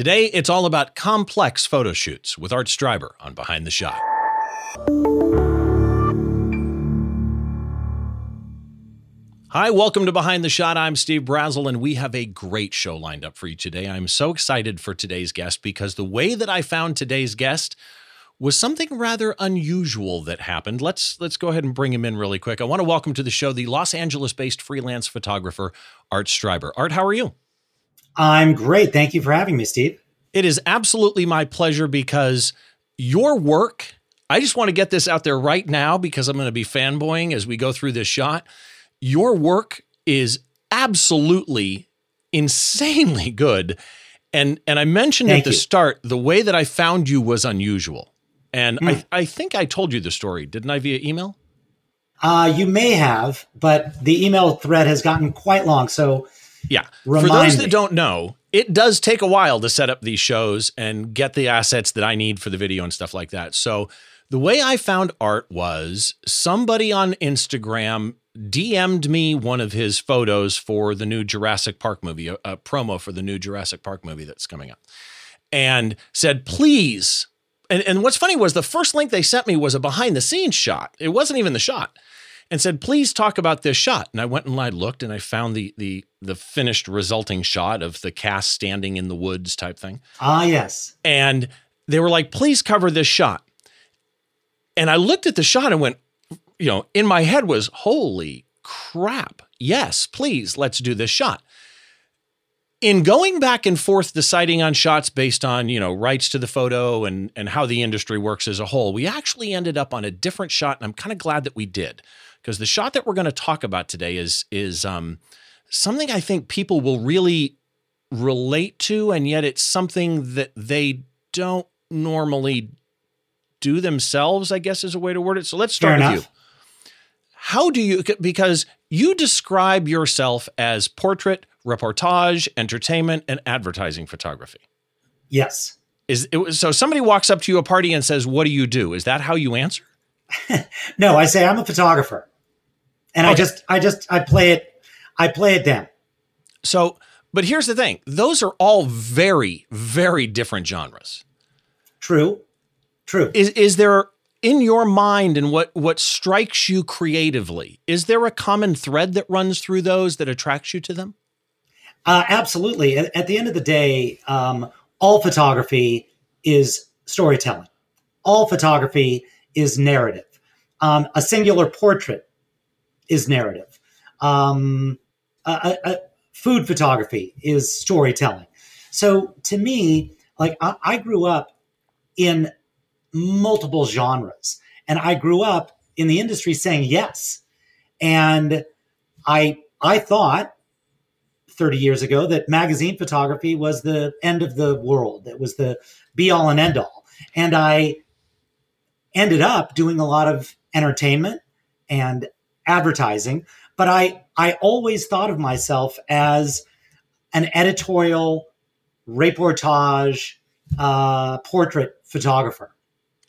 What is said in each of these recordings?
Today, it's all about complex photo shoots with Art Streiber on Behind the Shot. Hi, welcome to Behind the Shot. I'm Steve Brazill, and we have a great show lined up for you today. I'm so excited for today's guest because the way that I found today's guest was something rather unusual that happened. Let's let's go ahead and bring him in really quick. I want to welcome to the show the Los Angeles-based freelance photographer Art Streiber. Art, how are you? I'm great. Thank you for having me, Steve. It is absolutely my pleasure because your work, I just want to get this out there right now because I'm going to be fanboying as we go through this shot your work is absolutely insanely good. And and I mentioned Thank at the you. start the way that I found you was unusual. And mm. I, hmm. I think I told you the story, didn't I, via email? Uh, you may have, but the email thread has gotten quite long. So, yeah. For those me. that don't know, it does take a while to set up these shows and get the assets that I need for the video and stuff like that. So, the way I found art was somebody on Instagram DM'd me one of his photos for the new Jurassic Park movie, a, a, promo for the new Jurassic Park movie that's coming up, and said, please. And, and what's funny was the first link they sent me was a behind the scenes shot. It wasn't even the shot. And said, please talk about this shot. And I went and I looked and I found the the the finished resulting shot of the cast standing in the woods type thing. Ah, yes. And they were like, please cover this shot. And I looked at the shot and went, you know, in my head was, holy crap. Yes, please, let's do this shot. In going back and forth deciding on shots based on, you know, rights to the photo and and how the industry works as a whole, we actually ended up on a different shot and I'm kind of glad that we did. Because the shot that we're going to talk about today is is um, something I think people will really relate to and yet it's something that they don't normally do themselves, I guess is a way to word it. So let's start Fair with enough. you how do you because you describe yourself as portrait, reportage, entertainment, and advertising photography? Yes. Is it, so somebody walks up to you a party and says, "What do you do?" Is that how you answer? no, I say I'm a photographer, and okay. I just, I just, I play it, I play it down. So, but here's the thing: those are all very, very different genres. True. True. Is is there in your mind and what what strikes you creatively is there a common thread that runs through those that attracts you to them uh, absolutely at, at, the end of the day um, all photography is storytelling all photography is narrative um, a singular portrait is narrative um, a, a, food photography is storytelling so to me like I, I grew up in multiple genres. And I grew up in the industry saying yes. And I I thought 30 years ago that magazine photography was the end of the world. It was the be all and end all. And I ended up doing a lot of entertainment and advertising, but I I always thought of myself as an editorial reportage uh, portrait photographer.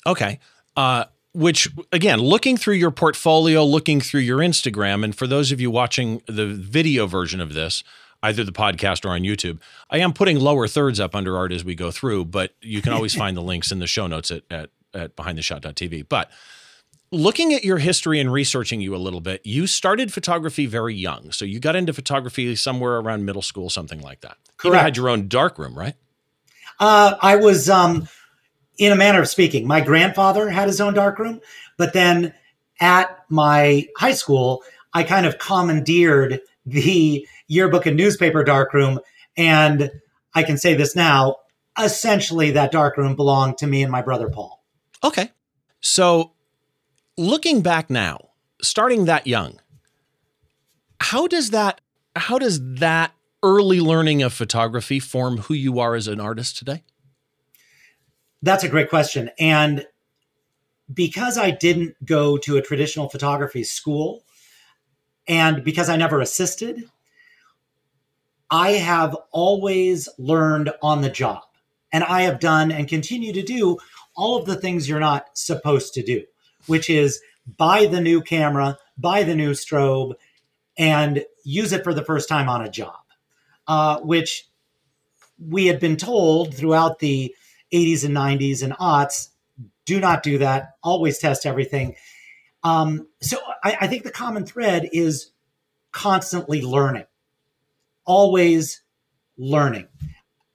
Okay. Uh, which again, looking through your portfolio, looking through your Instagram, and for those of you watching the video version of this, either the podcast or on YouTube, I am putting lower thirds up under art as we go through, but you can always find the links in the show notes at, at, at behindtheshot.tv. But looking at your history and researching you a little bit, you started photography very young. So you got into photography somewhere around middle school, something like that. Correct. You had your own darkroom, right? Uh, I was um, in a manner of speaking, my grandfather had his own darkroom, but then at my high school, I kind of commandeered the yearbook and newspaper darkroom. And I can say this now essentially, that darkroom belonged to me and my brother Paul. Okay. So looking back now, starting that young, how does that how does that early learning of photography form who you are as an artist today? That's a great question. And because I didn't go to a traditional photography school and because I never assisted, I have always learned on the job. And I have done and continue to do all of the things you're not supposed to do, which is buy the new camera, buy the new strobe, and use it for the first time on a job, uh, which we had been told throughout the 80s and 90s and aughts do not do that. Always test everything. Um, so I, I think the common thread is constantly learning, always learning,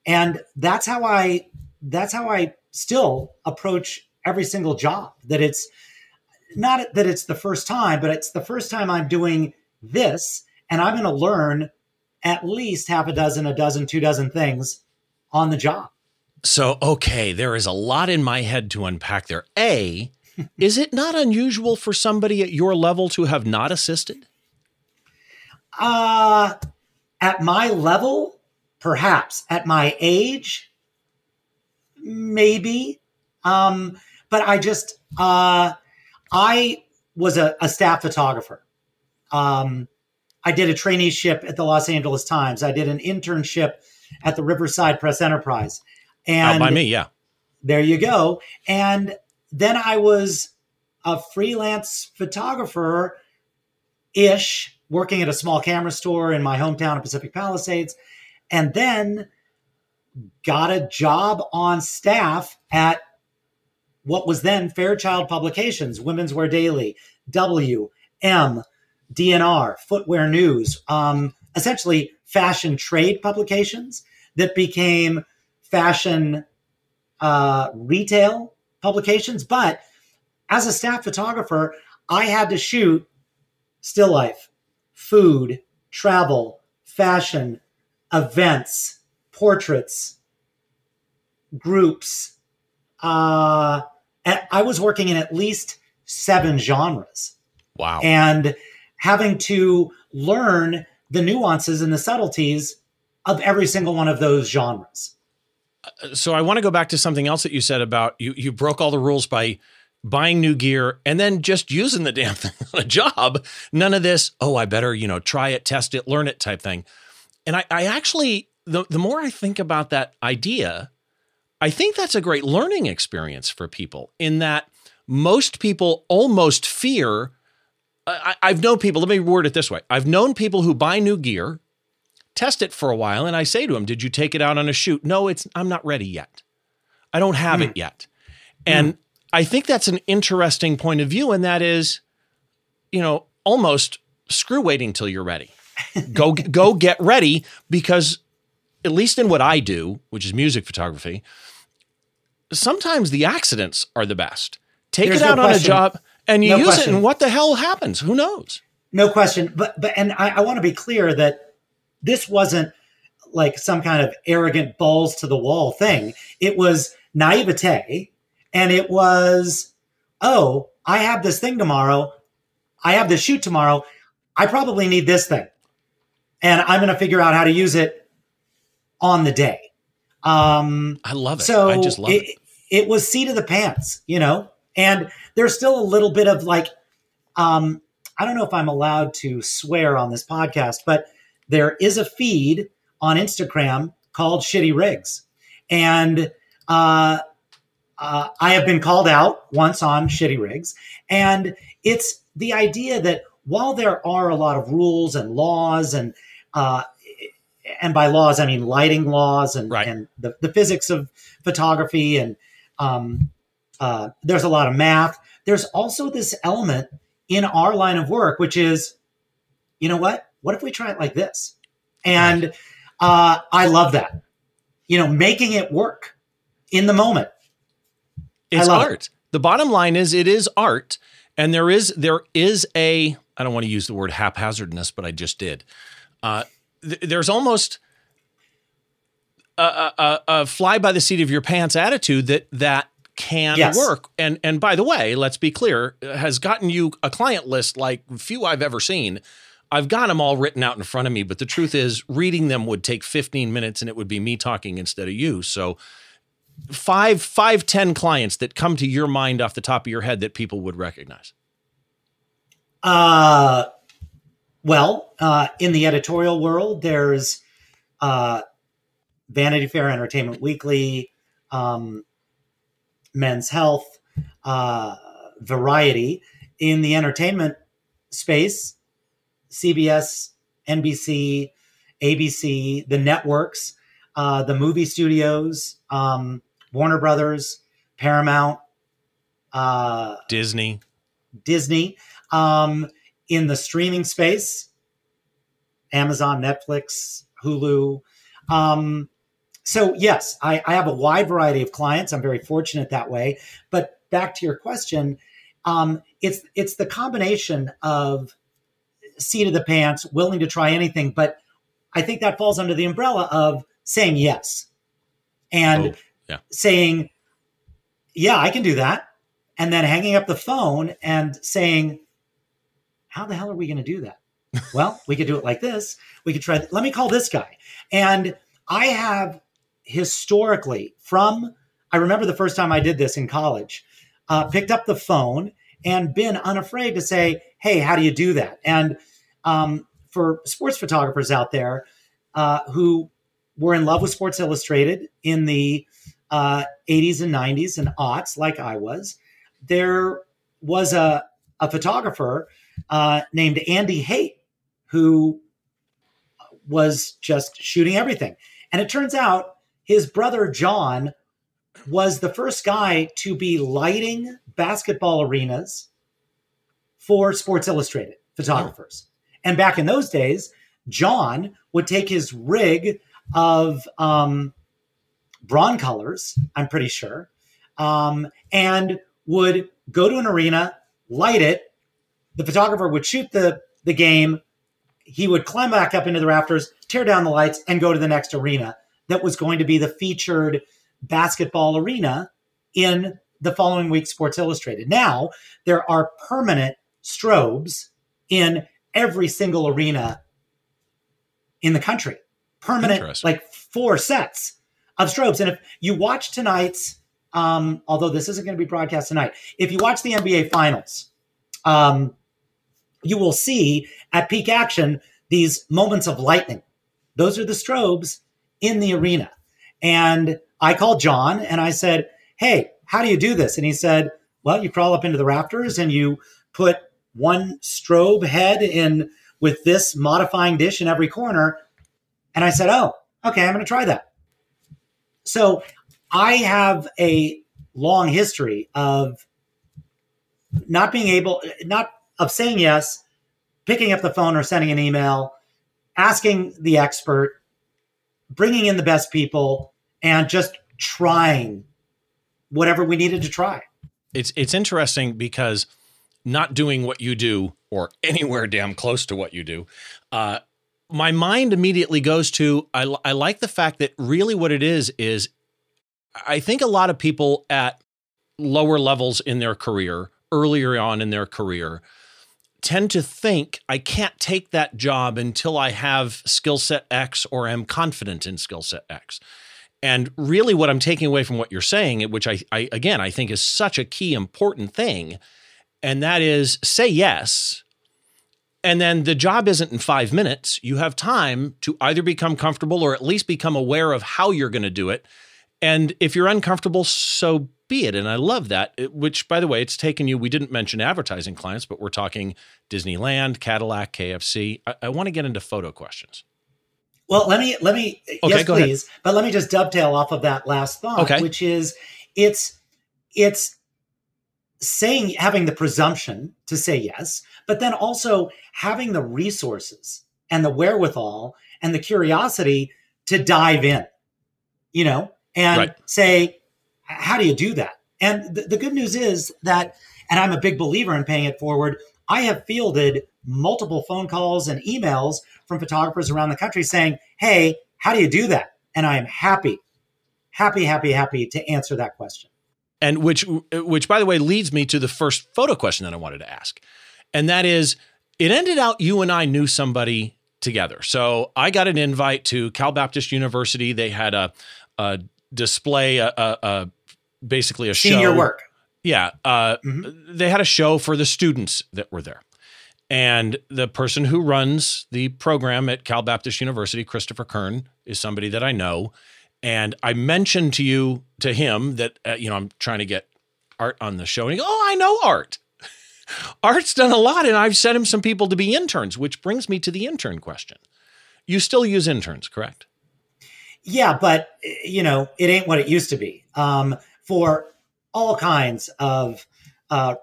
and that's how I that's how I still approach every single job. That it's not that it's the first time, but it's the first time I'm doing this, and I'm going to learn at least half a dozen, a dozen, two dozen things on the job. So, okay, there is a lot in my head to unpack there. A, is it not unusual for somebody at your level to have not assisted? Uh, at my level, perhaps. At my age, maybe. Um, but I just, uh, I was a, a staff photographer. Um, I did a traineeship at the Los Angeles Times. I did an internship at the Riverside Press Enterprise. And Out by me, yeah. There you go. And then I was a freelance photographer ish, working at a small camera store in my hometown of Pacific Palisades. And then got a job on staff at what was then Fairchild Publications, Women's Wear Daily, W, M, DNR, Footwear News, um, essentially fashion trade publications that became fashion uh, retail publications. But as a staff photographer, I had to shoot still life, food, travel, fashion, events, portraits, groups. Uh, I was working in at least seven genres. Wow. And having to learn the nuances and the subtleties of every single one of those genres. So I want to go back to something else that you said about you you broke all the rules by buying new gear and then just using the damn thing on a job. None of this, oh, I better, you know, try it, test it, learn it type thing. And I, I actually, the, the more I think about that idea, I think that's a great learning experience for people in that most people almost fear. I, I've known people, let me word it this way I've known people who buy new gear, test it for a while, and I say to them, Did you take it out on a shoot? No, it's I'm not ready yet. I don't have mm. it yet. And mm. I think that's an interesting point of view, and that is, you know, almost screw waiting till you're ready. go go get ready because at least in what I do, which is music photography, sometimes the accidents are the best. Take There's it out no on a job and you no use question. it, and what the hell happens? Who knows? No question. But but and I, I want to be clear that this wasn't like some kind of arrogant balls to the wall thing. It was naivete and it was, oh, I have this thing tomorrow. I have this shoot tomorrow. I probably need this thing. And I'm going to figure out how to use it on the day. Um, I love it. So I just love it, it. It was seat of the pants, you know, and there's still a little bit of like, um, I don't know if I'm allowed to swear on this podcast, but there is a feed on Instagram called Shitty Rigs. And uh, uh, I have been called out once on shitty rigs, and it's the idea that while there are a lot of rules and laws and uh, and by laws I mean lighting laws and right. and the, the physics of photography and um, uh, there's a lot of math. There's also this element in our line of work, which is, you know what? What if we try it like this? And uh, I love that. You know, making it work in the moment it's art. It. The bottom line is it is art, and there is there is a I don't want to use the word haphazardness, but I just did. Uh, th- there's almost a, a, a, fly by the seat of your pants attitude that that can yes. work. And and by the way, let's be clear, has gotten you a client list like few I've ever seen. I've got them all written out in front of me, but the truth is, reading them would take 15 minutes, and it would be me talking instead of you. So five, five, ten clients that come to your mind off the top of your head that people would recognize? Uh, well, uh, in the editorial world, there's uh, Vanity Fair, Entertainment Weekly, um, Men's Health, uh, Variety. In the entertainment space, CBS, NBC, ABC, the networks. uh, the movie studios, um, Warner Brothers, Paramount, uh, Disney, Disney. Um, in the streaming space, Amazon, Netflix, Hulu. Um, so yes, I, I, have a wide variety of clients. I'm very fortunate that way. But back to your question, um, it's it's the combination of seat of the pants, willing to try anything, but I think that falls under the umbrella of saying yes and oh, yeah. saying, "Yeah, I can do that," and then hanging up the phone and saying, "How the hell are we going to do that?" well, we could do it like this. We could try. Th- Let me call this guy. And I have historically from I remember the first time I did this in college, uh, picked up the phone and been unafraid to say, "Hey, how do you do that?" And um, for sports photographers out there uh, who were in love with Sports Illustrated in the uh, 80s and 90s and aughts, like I was, there was a, a photographer uh, named Andy Hayt who was just shooting everything. And it turns out his brother John was the first guy to be lighting basketball arenas for Sports Illustrated photographers. Oh. And back in those days, John would take his rig of um, Broncolors, I'm pretty sure, um, and would go to an arena, light it. The photographer would shoot the, the game, he would climb back up into the rafters, tear down the lights, and go to the next arena that was going to be the featured basketball arena in the following week Sports Illustrated. Now there are permanent strobes in every single arena in the country. Permanent, like four sets of strobes. And if you watch tonight's, um, although this isn't going to be broadcast tonight, if you watch the NBA Finals, um, you will see at peak action these moments of lightning. Those are the strobes in the arena. And I called John and I said, Hey, how do you do this? And he said, Well, you crawl up into the rafters and you put one strobe head in with this modifying dish in every corner. And I said, Oh, okay, I'm going to try that. So I have a long history of not being able, not of saying yes, picking up the phone or sending an email, asking the expert, bringing in the best people, and just trying whatever we needed to try. It's it's interesting because not doing what you do or anywhere damn close to what you do, uh, my mind immediately goes to I, I like the fact that really what it is is I think a lot of people at lower levels in their career, earlier on in their career, tend to think I can't take that job until I have skill set X or am confident in skill set X. And really, what I'm taking away from what you're saying, which I, I, again I think is such a key important thing, and that is say yes. And then the job isn't in five minutes. You have time to either become comfortable or at least become aware of how you're going to do it. And if you're uncomfortable, so be it. And I love that, which, by the way, it's taken you, we didn't mention advertising clients, but we're talking Disneyland, Cadillac, KFC. I, I want to get into photo questions. Well, let me, let me, okay, yes, please. Ahead. But let me just dovetail off of that last thought, okay. which is it's, it's saying, having the presumption to say yes, but then also having the resources and the wherewithal and the curiosity to dive in, you know, and right. say, how do you do that? And the, the good news is that, and I'm a big believer in paying it forward. I have fielded multiple phone calls and emails from photographers around the country saying, Hey, how do you do that? And I am happy, happy, happy, happy to answer that question. And which, which by the way, leads me to the first photo question that I wanted to ask. And that is, it ended out you and I knew somebody together. So I got an invite to Cal Baptist University. They had a, a display, a, a basically a Senior show. work. Yeah. Uh, mm-hmm. They had a show for the students that were there. And the person who runs the program at Cal Baptist University, Christopher Kern, is somebody that I know. And I mentioned to you, to him, that, uh, you know, I'm trying to get Art on the show. And he goes, Oh, I know Art. Art's done a lot, and I've sent him some people to be interns, which brings me to the intern question. You still use interns, correct? Yeah, but you know, it ain't what it used to be. Um, for all kinds of uh,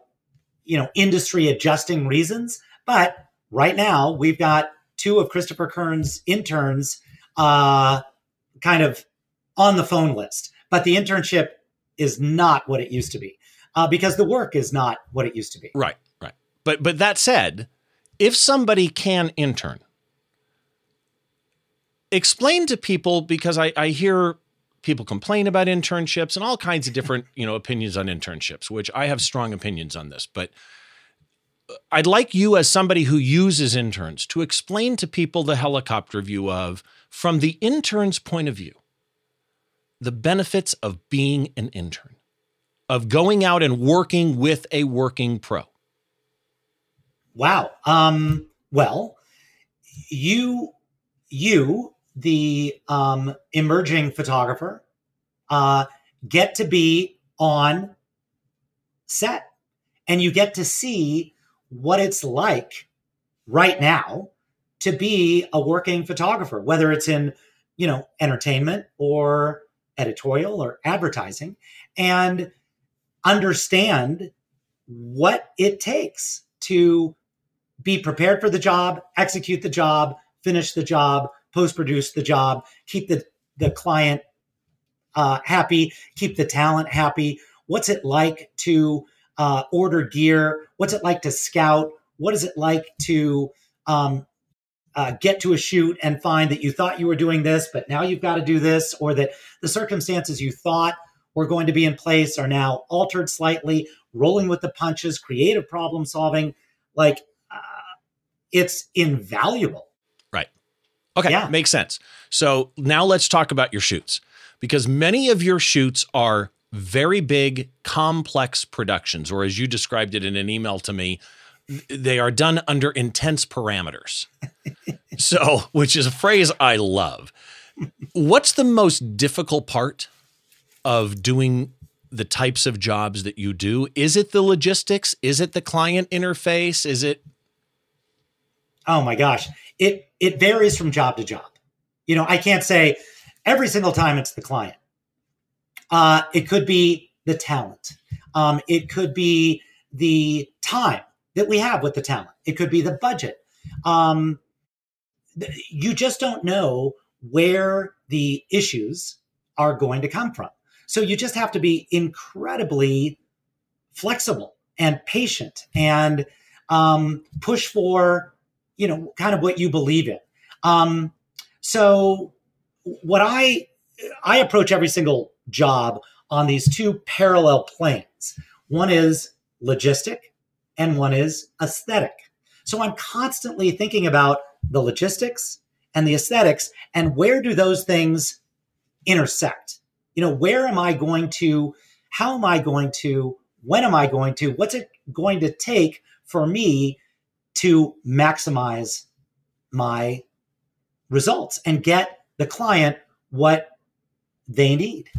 you know industry adjusting reasons. But right now, we've got two of Christopher Kern's interns uh, kind of on the phone list. But the internship is not what it used to be uh, because the work is not what it used to be. Right, right. But but that said, if somebody can intern, explain to people because I, I hear people complain about internships and all kinds of different you know opinions on internships, which I have strong opinions on this, but. I'd like you, as somebody who uses interns, to explain to people the helicopter view of, from the intern's point of view, the benefits of being an intern, of going out and working with a working pro? Wow. Um, well, you, you, the um, emerging photographer, uh, get to be on set. And you get to see what it's like right now to be a working photographer, whether it's in, you know, entertainment or editorial or advertising and understand what it takes to be prepared for the job, execute the job, finish the job, post produce the job, keep the, the client uh, happy, keep the talent happy. What's it like to uh, order gear? What's it like to scout? What is it like to um, uh, get to a shoot and find that you thought you were doing this, but now you've got to do this, or that the circumstances you thought were going to be in place are now altered slightly, rolling with the punches, creative problem solving. Like uh, it's invaluable. Okay. Yeah. Makes sense. So now let's talk about your shoots because many of your shoots are very big, complex productions, or as you described it in an email to me, they are done under intense parameters. so, which is a phrase I love. What's the most difficult part of doing the types of jobs that you do? Is it the logistics? Is it the client interface? Is it Oh my gosh. It it varies from job to job. You know, I can't say every single time it's the client. Uh, it could be the talent. Um, it could be the time that we have with the talent. It could be the budget. Um, you just don't know where the issues are going to come from. So you just have to be incredibly flexible and patient and um, push for, you know, kind of what you believe in. Um, so what I I approach every single job on these two parallel planes. One is logistic, and one is aesthetic. So I'm constantly thinking about the logistics and the aesthetics and where do those things intersect? You know, where am I going to, how am I going to, when am I going to, what's it going to take for me to maximize my results and get the client what they need?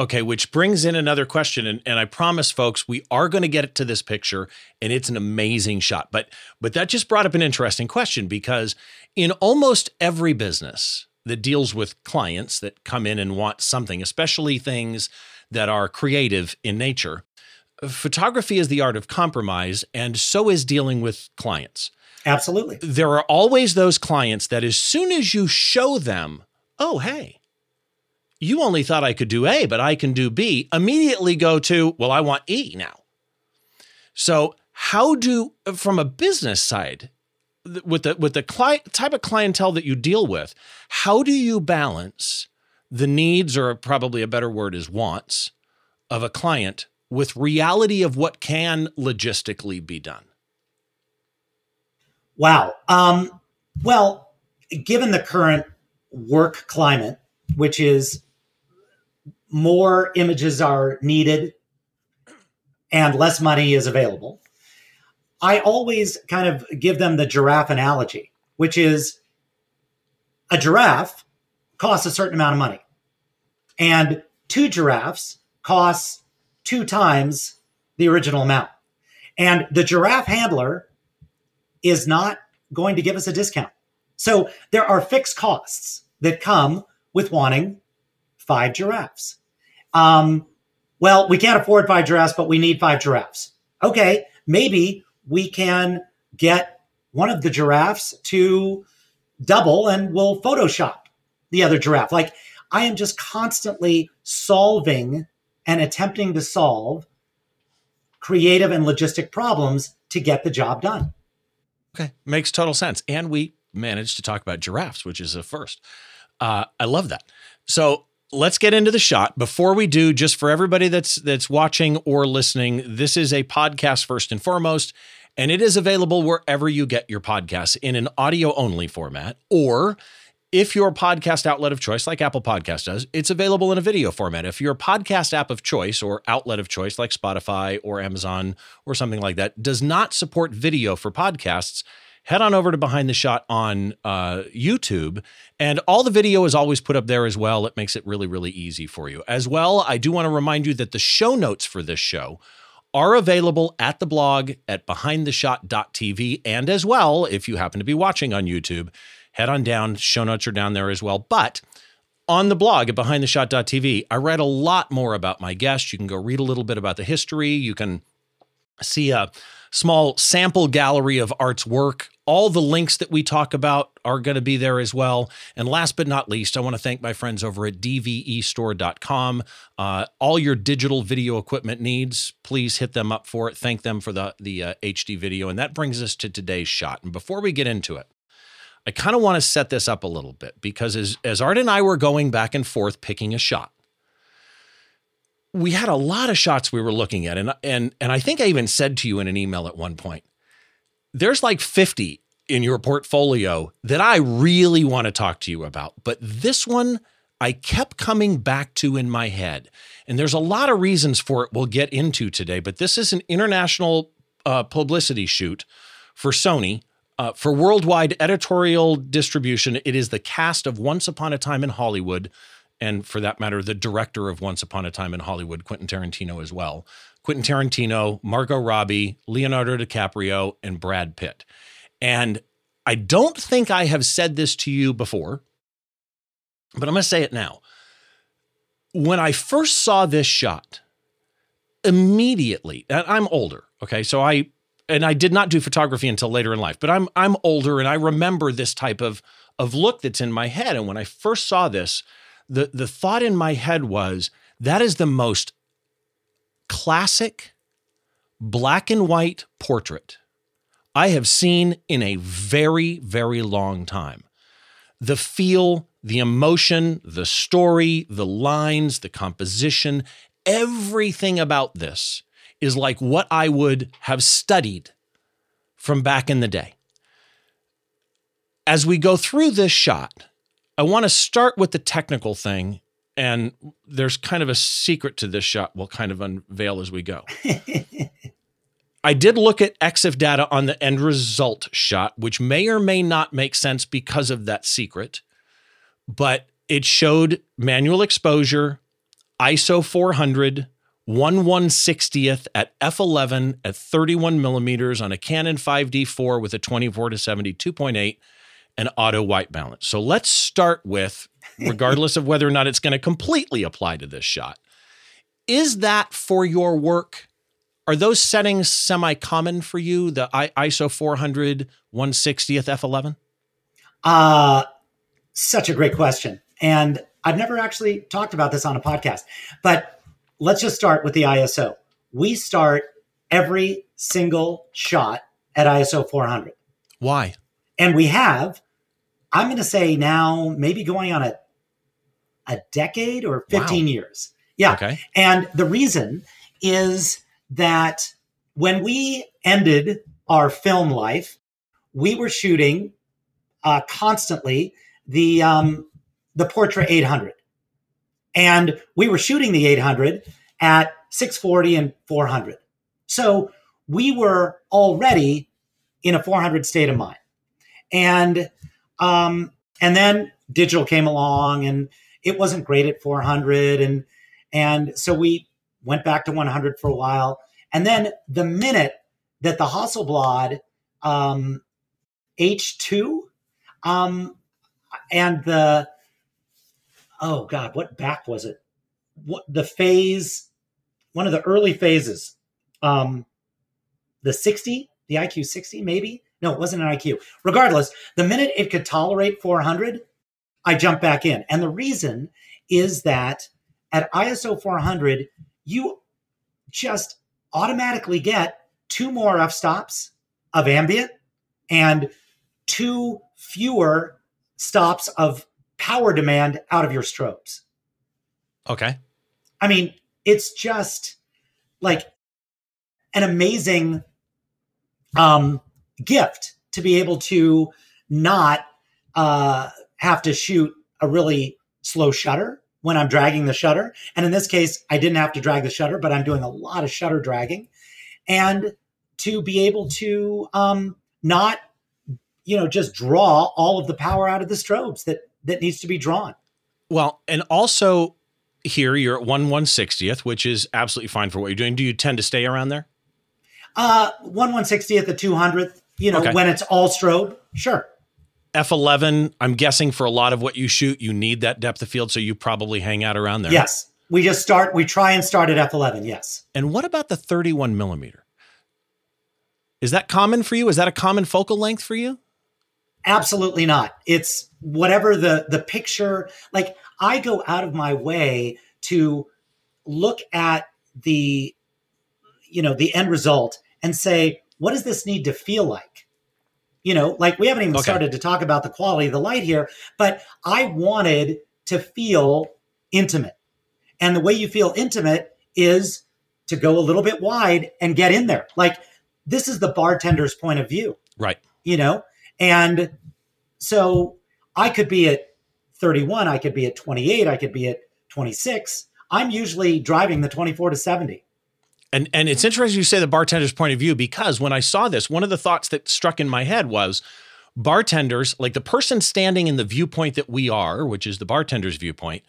Okay, which brings in another question, and, and I promise, folks, we are going to get to this picture, and it's an amazing shot. But but that just brought up an interesting question because in almost every business that deals with clients that come in and want something, especially things that are creative in nature, photography is the art of compromise, and so is dealing with clients. Absolutely. There are always those clients that as soon as you show them, oh hey you only thought I could do A, but I can do B, immediately go to, well, I want E now. So, how do, from a business side, with the with the client, type of clientele that you deal with, how do you balance the needs, or probably a better word is wants, of a client with reality of what can logistically be done? Wow. Um, well, given the current work climate, which is more images are needed and less money is available. I always kind of give them the giraffe analogy, which is a giraffe costs a certain amount of money, and two giraffes costs two times the original amount. And the giraffe handler is not going to give us a discount. So there are fixed costs that come with wanting five giraffes. Um, well, we can't afford five giraffes, but we need five giraffes. Okay, maybe we can get one of the giraffes to double and we'll Photoshop the other giraffe. Like I am just constantly solving and attempting to solve creative and logistic problems to get the job done. Okay, makes total sense. And we managed to talk about giraffes, which is a first. Uh, I love that. So let's get into the shot. Before we do, just for everybody that's that's watching or listening, this is a podcast first and foremost, and it is available wherever you get your podcasts in an audio only format or if your podcast outlet of choice, like Apple Podcast does, it's available in a video format. If your podcast app of choice or outlet of choice, like Spotify or Amazon or something like that, does not support video for podcasts, head on over to Behind the Shot on uh, YouTube. And all the video is always put up there as well. It makes it really, really easy for you. As well, I do want to remind you that the show notes for this show are available at the blog at behindtheshot.tv. And as well, if you happen to be watching on YouTube, head on down. Show notes are down there as well. But on the blog at behindtheshot.tv, I write a lot more about my guest. You can go read a little bit about the history. You can see a small sample gallery of art's work. All the links that we talk about are going to be there as well. And last but not least, I want to thank my friends over at dvestore.com. Uh, all your digital video equipment needs, please hit them up for it. Thank them for the, the uh, HD video. And that brings us to today's shot. And before we get into it, I kind of want to set this up a little bit because as, as Art and I were going back and forth picking a shot, we had a lot of shots we were looking at. And, and, and I think I even said to you in an email at one point, there's like 50 in your portfolio that I really want to talk to you about. But this one I kept coming back to in my head. And there's a lot of reasons for it we'll get into today. But this is an international uh, publicity shoot for Sony uh, for worldwide editorial distribution, it is the cast of Once Upon a Time in Hollywood, and for that matter, the director of Once Upon a Time in Hollywood, Quentin Tarantino, as well. Quentin Tarantino, Margot Robbie, Leonardo DiCaprio, and Brad Pitt. And I don't think I have said this to you before, but I'm going to say it now. When I first saw this shot, immediately, I'm older, okay? So I and I did not do photography until later in life, but I'm I'm older and I remember this type of of look that's in my head. And when I first saw this, the the thought in my head was that is the most classic black and white portrait I have seen in a very, very long time. The feel, the emotion, the story, the lines, the composition, everything about this is like what I would have studied from back in the day. As we go through this shot, I want to start with the technical thing. And there's kind of a secret to this shot we'll kind of unveil as we go. I did look at EXIF data on the end result shot, which may or may not make sense because of that secret, but it showed manual exposure, ISO 400, 1 160th at f11 at 31 millimeters on a Canon 5D4 with a 24 to 70 2.8 and auto white balance. So let's start with, regardless of whether or not it's going to completely apply to this shot, is that for your work? Are those settings semi common for you? The ISO 400 160th f11? Uh, such a great question. And I've never actually talked about this on a podcast, but let's just start with the ISO. We start every single shot at ISO 400. Why? And we have, I'm going to say now, maybe going on a a decade or 15 wow. years. Yeah. Okay. And the reason is that when we ended our film life, we were shooting uh, constantly the um, the Portra 800. And we were shooting the 800 at 640 and 400. So we were already in a 400 state of mind. And um, and then digital came along and it wasn't great at 400 and and so we went back to 100 for a while. And then the minute that the Hasselblad um, H2 um, and the oh God, what back was it? What the phase, one of the early phases, um, the 60, the IQ 60, maybe? No, it wasn't an IQ. Regardless, the minute it could tolerate 400, I jumped back in. And the reason is that at ISO 400, you just automatically get two more f stops of ambient and two fewer stops of power demand out of your strobes. Okay. I mean, it's just like an amazing um, gift to be able to not uh, have to shoot a really slow shutter when I'm dragging the shutter. And in this case, I didn't have to drag the shutter, but I'm doing a lot of shutter dragging. And to be able to um, not, you know, just draw all of the power out of the strobes that that needs to be drawn. Well, and also here you're at one one sixtieth, which is absolutely fine for what you're doing. Do you tend to stay around there? Uh, one one sixtieth, the two hundredth. You know, okay. when it's all strobe, sure. F11, I'm guessing for a lot of what you shoot, you need that depth of field, so you probably hang out around there. Yes. We just start, we try and start at F11, yes. And what about the 31 millimeter? Is that common for you? Is that a common focal length for you? Absolutely not. It's whatever the the picture like I go out of my way to look at the you know the end result and say what does this need to feel like? You know, like we haven't even okay. started to talk about the quality of the light here, but I wanted to feel intimate. And the way you feel intimate is to go a little bit wide and get in there. Like this is the bartender's point of view. Right. You know, and so I could be at 31, I could be at 28, I could be at 26. I'm usually driving the 24 to 70. And and it's interesting you say the bartender's point of view because when I saw this, one of the thoughts that struck in my head was bartenders, like the person standing in the viewpoint that we are, which is the bartender's viewpoint,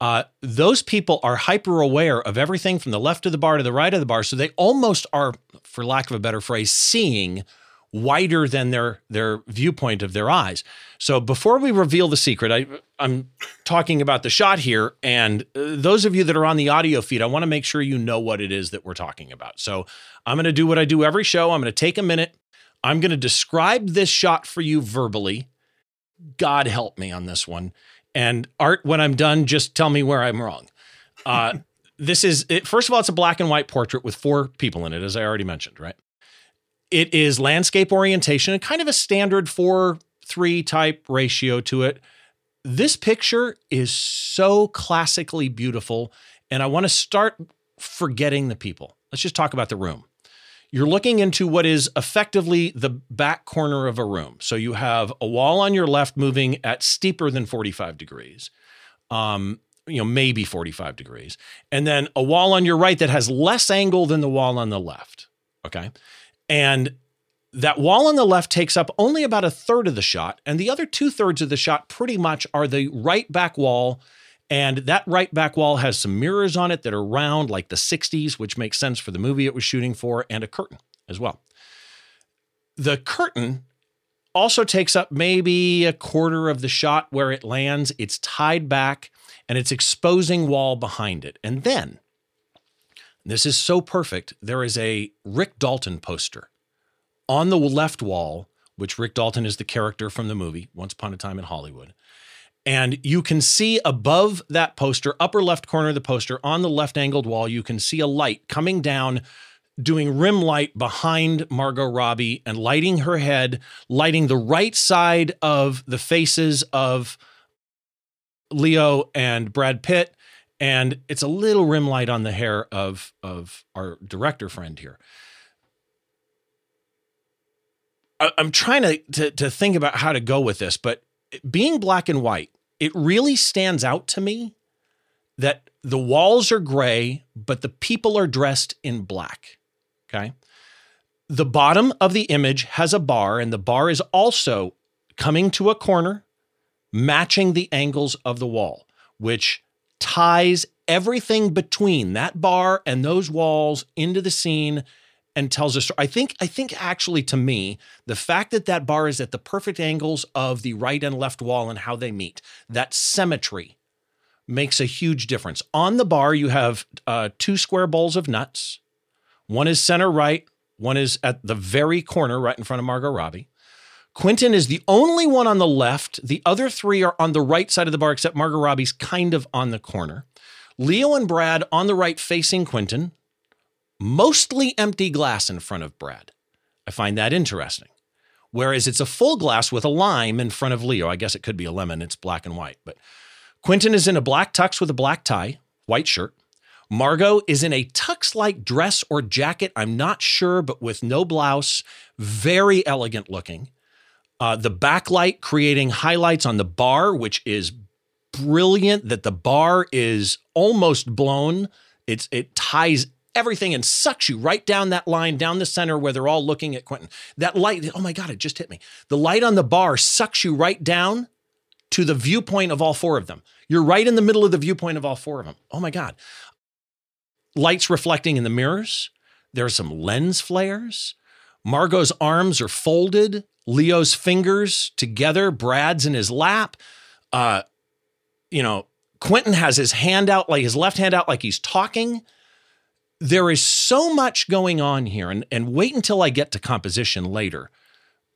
uh, those people are hyper aware of everything from the left of the bar to the right of the bar. So they almost are, for lack of a better phrase, seeing wider than their their viewpoint of their eyes. So before we reveal the secret, I I'm talking about the shot here and uh, those of you that are on the audio feed, I want to make sure you know what it is that we're talking about. So I'm going to do what I do every show. I'm going to take a minute. I'm going to describe this shot for you verbally. God help me on this one. And Art, when I'm done, just tell me where I'm wrong. Uh, this is it, first of all, it's a black and white portrait with four people in it, as I already mentioned, right? It is landscape orientation and kind of a standard four three type ratio to it. This picture is so classically beautiful. And I want to start forgetting the people. Let's just talk about the room. You're looking into what is effectively the back corner of a room. So you have a wall on your left moving at steeper than 45 degrees. Um, you know, maybe 45 degrees. And then a wall on your right that has less angle than the wall on the left. Okay. And that wall on the left takes up only about a third of the shot, and the other two thirds of the shot pretty much are the right back wall. And that right back wall has some mirrors on it that are round, like the 60s, which makes sense for the movie it was shooting for, and a curtain as well. The curtain also takes up maybe a quarter of the shot where it lands. It's tied back and it's exposing wall behind it. And then this is so perfect. There is a Rick Dalton poster on the left wall, which Rick Dalton is the character from the movie Once Upon a Time in Hollywood. And you can see above that poster, upper left corner of the poster, on the left angled wall, you can see a light coming down, doing rim light behind Margot Robbie and lighting her head, lighting the right side of the faces of Leo and Brad Pitt, and it's a little rim light on the hair of of our director friend here. I, am trying to, to to think about how to go with this, but being black and white, it really stands out to me that the walls are gray, but the people are dressed in black. Okay. The bottom of the image has a bar, and the bar is also coming to a corner, matching the angles of the wall, which ties everything between that bar and those walls into the scene and tells a story. I think I think actually to me, the fact that that bar is at the perfect angles of the right and left wall and how they meet, that symmetry makes a huge difference. On the bar, you have uh, two square bowls of nuts. One is center right, one is at the very corner, right in front of Margot Robbie. Quentin is the only one on the left. The other three are on the right side of the bar, except Margot Robbie's kind of on the corner. Leo and Brad on the right facing Quentin, mostly empty glass in front of Brad. I find that interesting. Whereas it's a full glass with a lime in front of Leo. I guess it could be a lemon, it's black and white. But Quentin is in a black tux with a black tie, white shirt. Margot is in a tux like dress or jacket. I'm not sure, but with no blouse, very elegant looking. Uh, the backlight creating highlights on the bar, which is brilliant. That the bar is almost blown. It's it ties everything and sucks you right down that line, down the center where they're all looking at Quentin. That light, oh my God, it just hit me. The light on the bar sucks you right down to the viewpoint of all four of them. You're right in the middle of the viewpoint of all four of them. Oh my God. Lights reflecting in the mirrors. There's some lens flares. Margot's arms are folded. Leo's fingers together. Brad's in his lap. Uh, you know, Quentin has his hand out, like his left hand out, like he's talking. There is so much going on here, and, and wait until I get to composition later.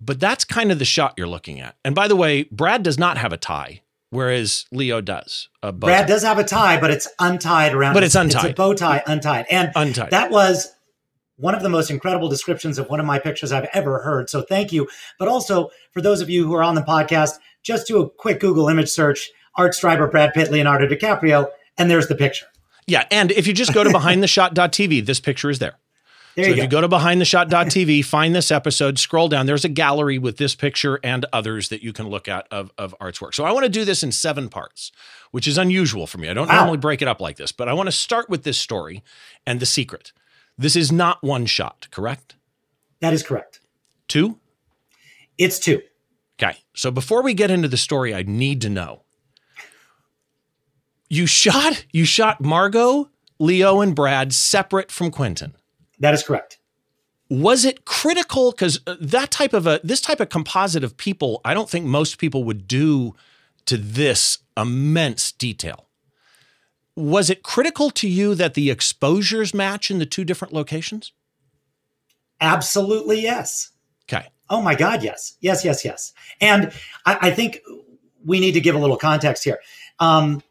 But that's kind of the shot you're looking at. And by the way, Brad does not have a tie, whereas Leo does. Brad does have a tie, but it's untied around. But it's untied. It's a bow tie untied, and untied. That was one of the most incredible descriptions of one of my pictures I've ever heard. So thank you. But also for those of you who are on the podcast, just do a quick Google image search: Art Streiber, Brad Pitt, Leonardo DiCaprio, and there's the picture. Yeah, and if you just go to behindtheshot.tv, this picture is there. There so you if go. you go to behindtheshot.tv, find this episode, scroll down. There's a gallery with this picture and others that you can look at of, of Art's work. So I want to do this in seven parts, which is unusual for me. I don't Wow. normally break it up like this, but I want to start with this story and the secret. This is not one shot, correct? That is correct. Two? It's two. Okay. So before we get into the story, I need to know. You shot you shot Margot, Leo, and Brad separate from Quentin. That is correct. was it critical because uh, that type of a this type of composite of people i don't think most people would do to this immense detail was it critical to you that the exposures match in the two different locations Absolutely yes. okay Oh my God, yes. Yes, yes, yes. And I, I think we need to give a little context here. Um,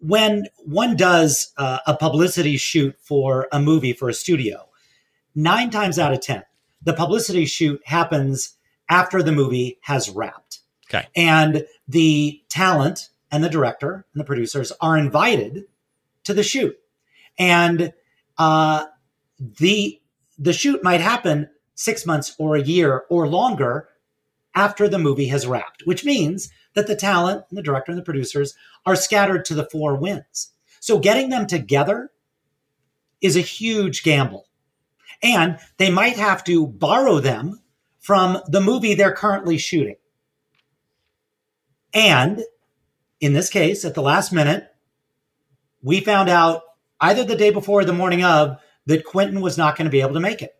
when one does uh, a publicity shoot for a movie for a studio, nine times out of 10, the publicity shoot happens after the movie has wrapped. Okay. And the talent and the director and the producers are invited to the shoot. And uh, the the shoot might happen six months or a year or longer after the movie has wrapped, which means that the talent and the director and the producers are scattered to the four winds. So getting them together is a huge gamble. And they might have to borrow them from the movie they're currently shooting. And in this case, at the last minute, we found out either the day before or the morning of that Quentin was not going to be able to make it.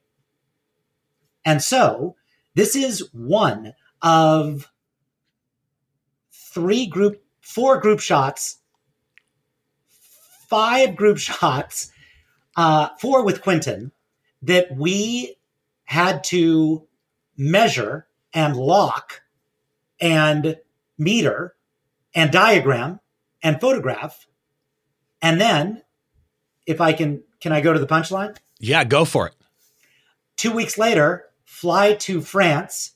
And so this is one of three group, four group shots, five group shots, uh, four with Quentin that we had to measure and lock and meter and diagram and photograph. And then, if I can, can I go to the punchline? yeah go for it Two weeks later, fly to France,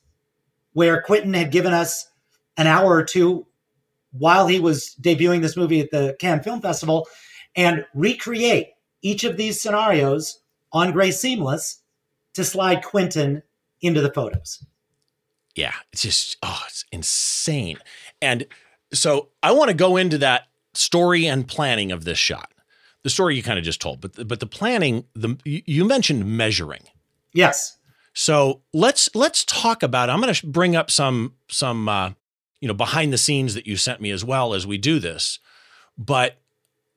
where Quentin had given us an hour or two while he was debuting this movie at the Cannes Film Festival and recreate each of these scenarios on Gray Seamless to slide Quentin into the photos. yeah it's just oh it's insane and so i want to go into that story and planning of this shot the story you kind of just told but but the planning the you you mentioned measuring Yes. So let's let's talk about. I'm going to bring up some some uh, you know behind the scenes that you sent me as well as we do this. But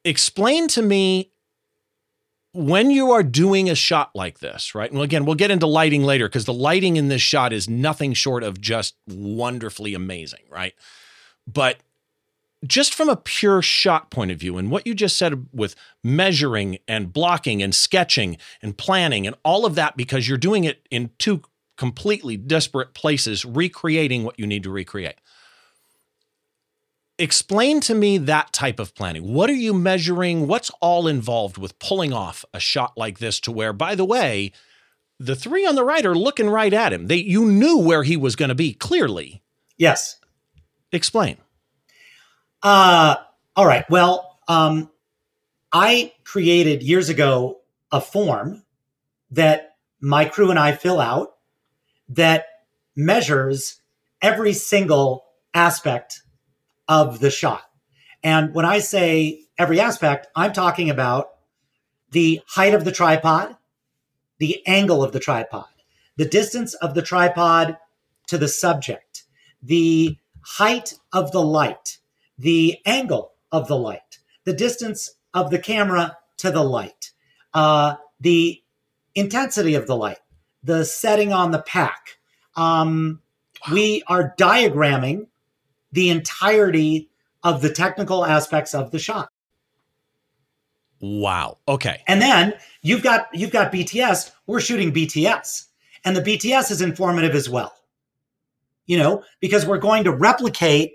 explain to me when you are doing a shot like this, right? And again, we'll get into lighting later because the lighting in this shot is nothing short of just wonderfully amazing, right? But just from a pure shot point of view, and what you just said with measuring and blocking and sketching and planning and all of that, because you're doing it in two completely disparate places, recreating what you need to recreate. Explain to me that type of planning. What are you measuring? What's all involved with pulling off a shot like this to where, by the way, the three on the right are looking right at him. They you knew where he was going to be clearly. Yes. Explain. Uh all right. Well, um I created years ago a form that my crew and I fill out that measures every single aspect of the shot. And when I say every aspect, I'm talking about the height of the tripod, the angle of the tripod, the distance of the tripod to the subject, the height of the light, the angle of the light, the distance of the camera to the light, uh, the intensity of the light, the setting on the pack. Um, we are diagramming the entirety of the technical aspects of the shot. Wow. Okay. And then you've got you've got BTS. We're shooting BTS, and the BTS is informative as well. You know, because we're going to replicate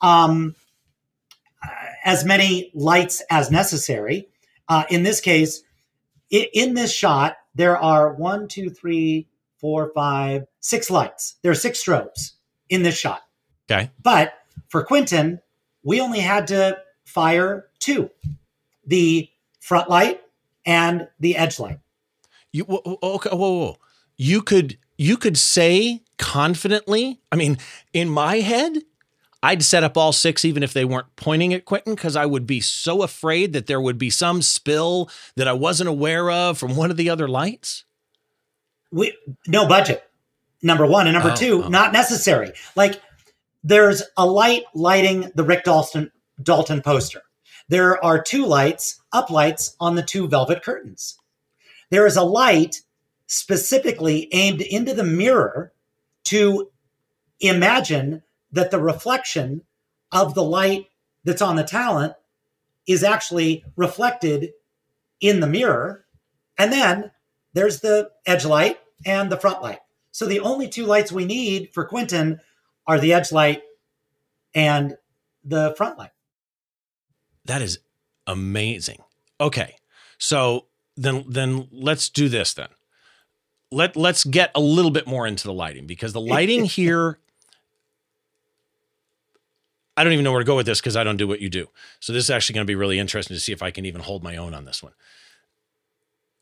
um, as many lights as necessary. Uh, in this case, i- in this shot, there are one, two, three, four, five, six lights. There are six strobes in this shot. Okay. But for Quentin, we only had to fire two the front light and the edge light. You okay? Whoa, whoa. You could you could say confidently. I mean, in my head, I'd set up all six even if they weren't pointing at Quentin because I would be so afraid that there would be some spill that I wasn't aware of from one of the other lights. We no budget. Number one and number Oh, two, oh. not necessary. Like there's a light lighting the Rick Dalton Dalton poster. There are two lights, up lights on the two velvet curtains. There is a light specifically aimed into the mirror to imagine that the reflection of the light that's on the talent is actually reflected in the mirror. And then there's the edge light and the front light. So the only two lights we need for Quentin are the edge light and the front light. That is amazing. Okay. So then then let's do this then. Let let's get a little bit more into the lighting because the lighting here I don't even know where to go with this because I don't do what you do. So this is actually going to be really interesting to see if I can even hold my own on this one.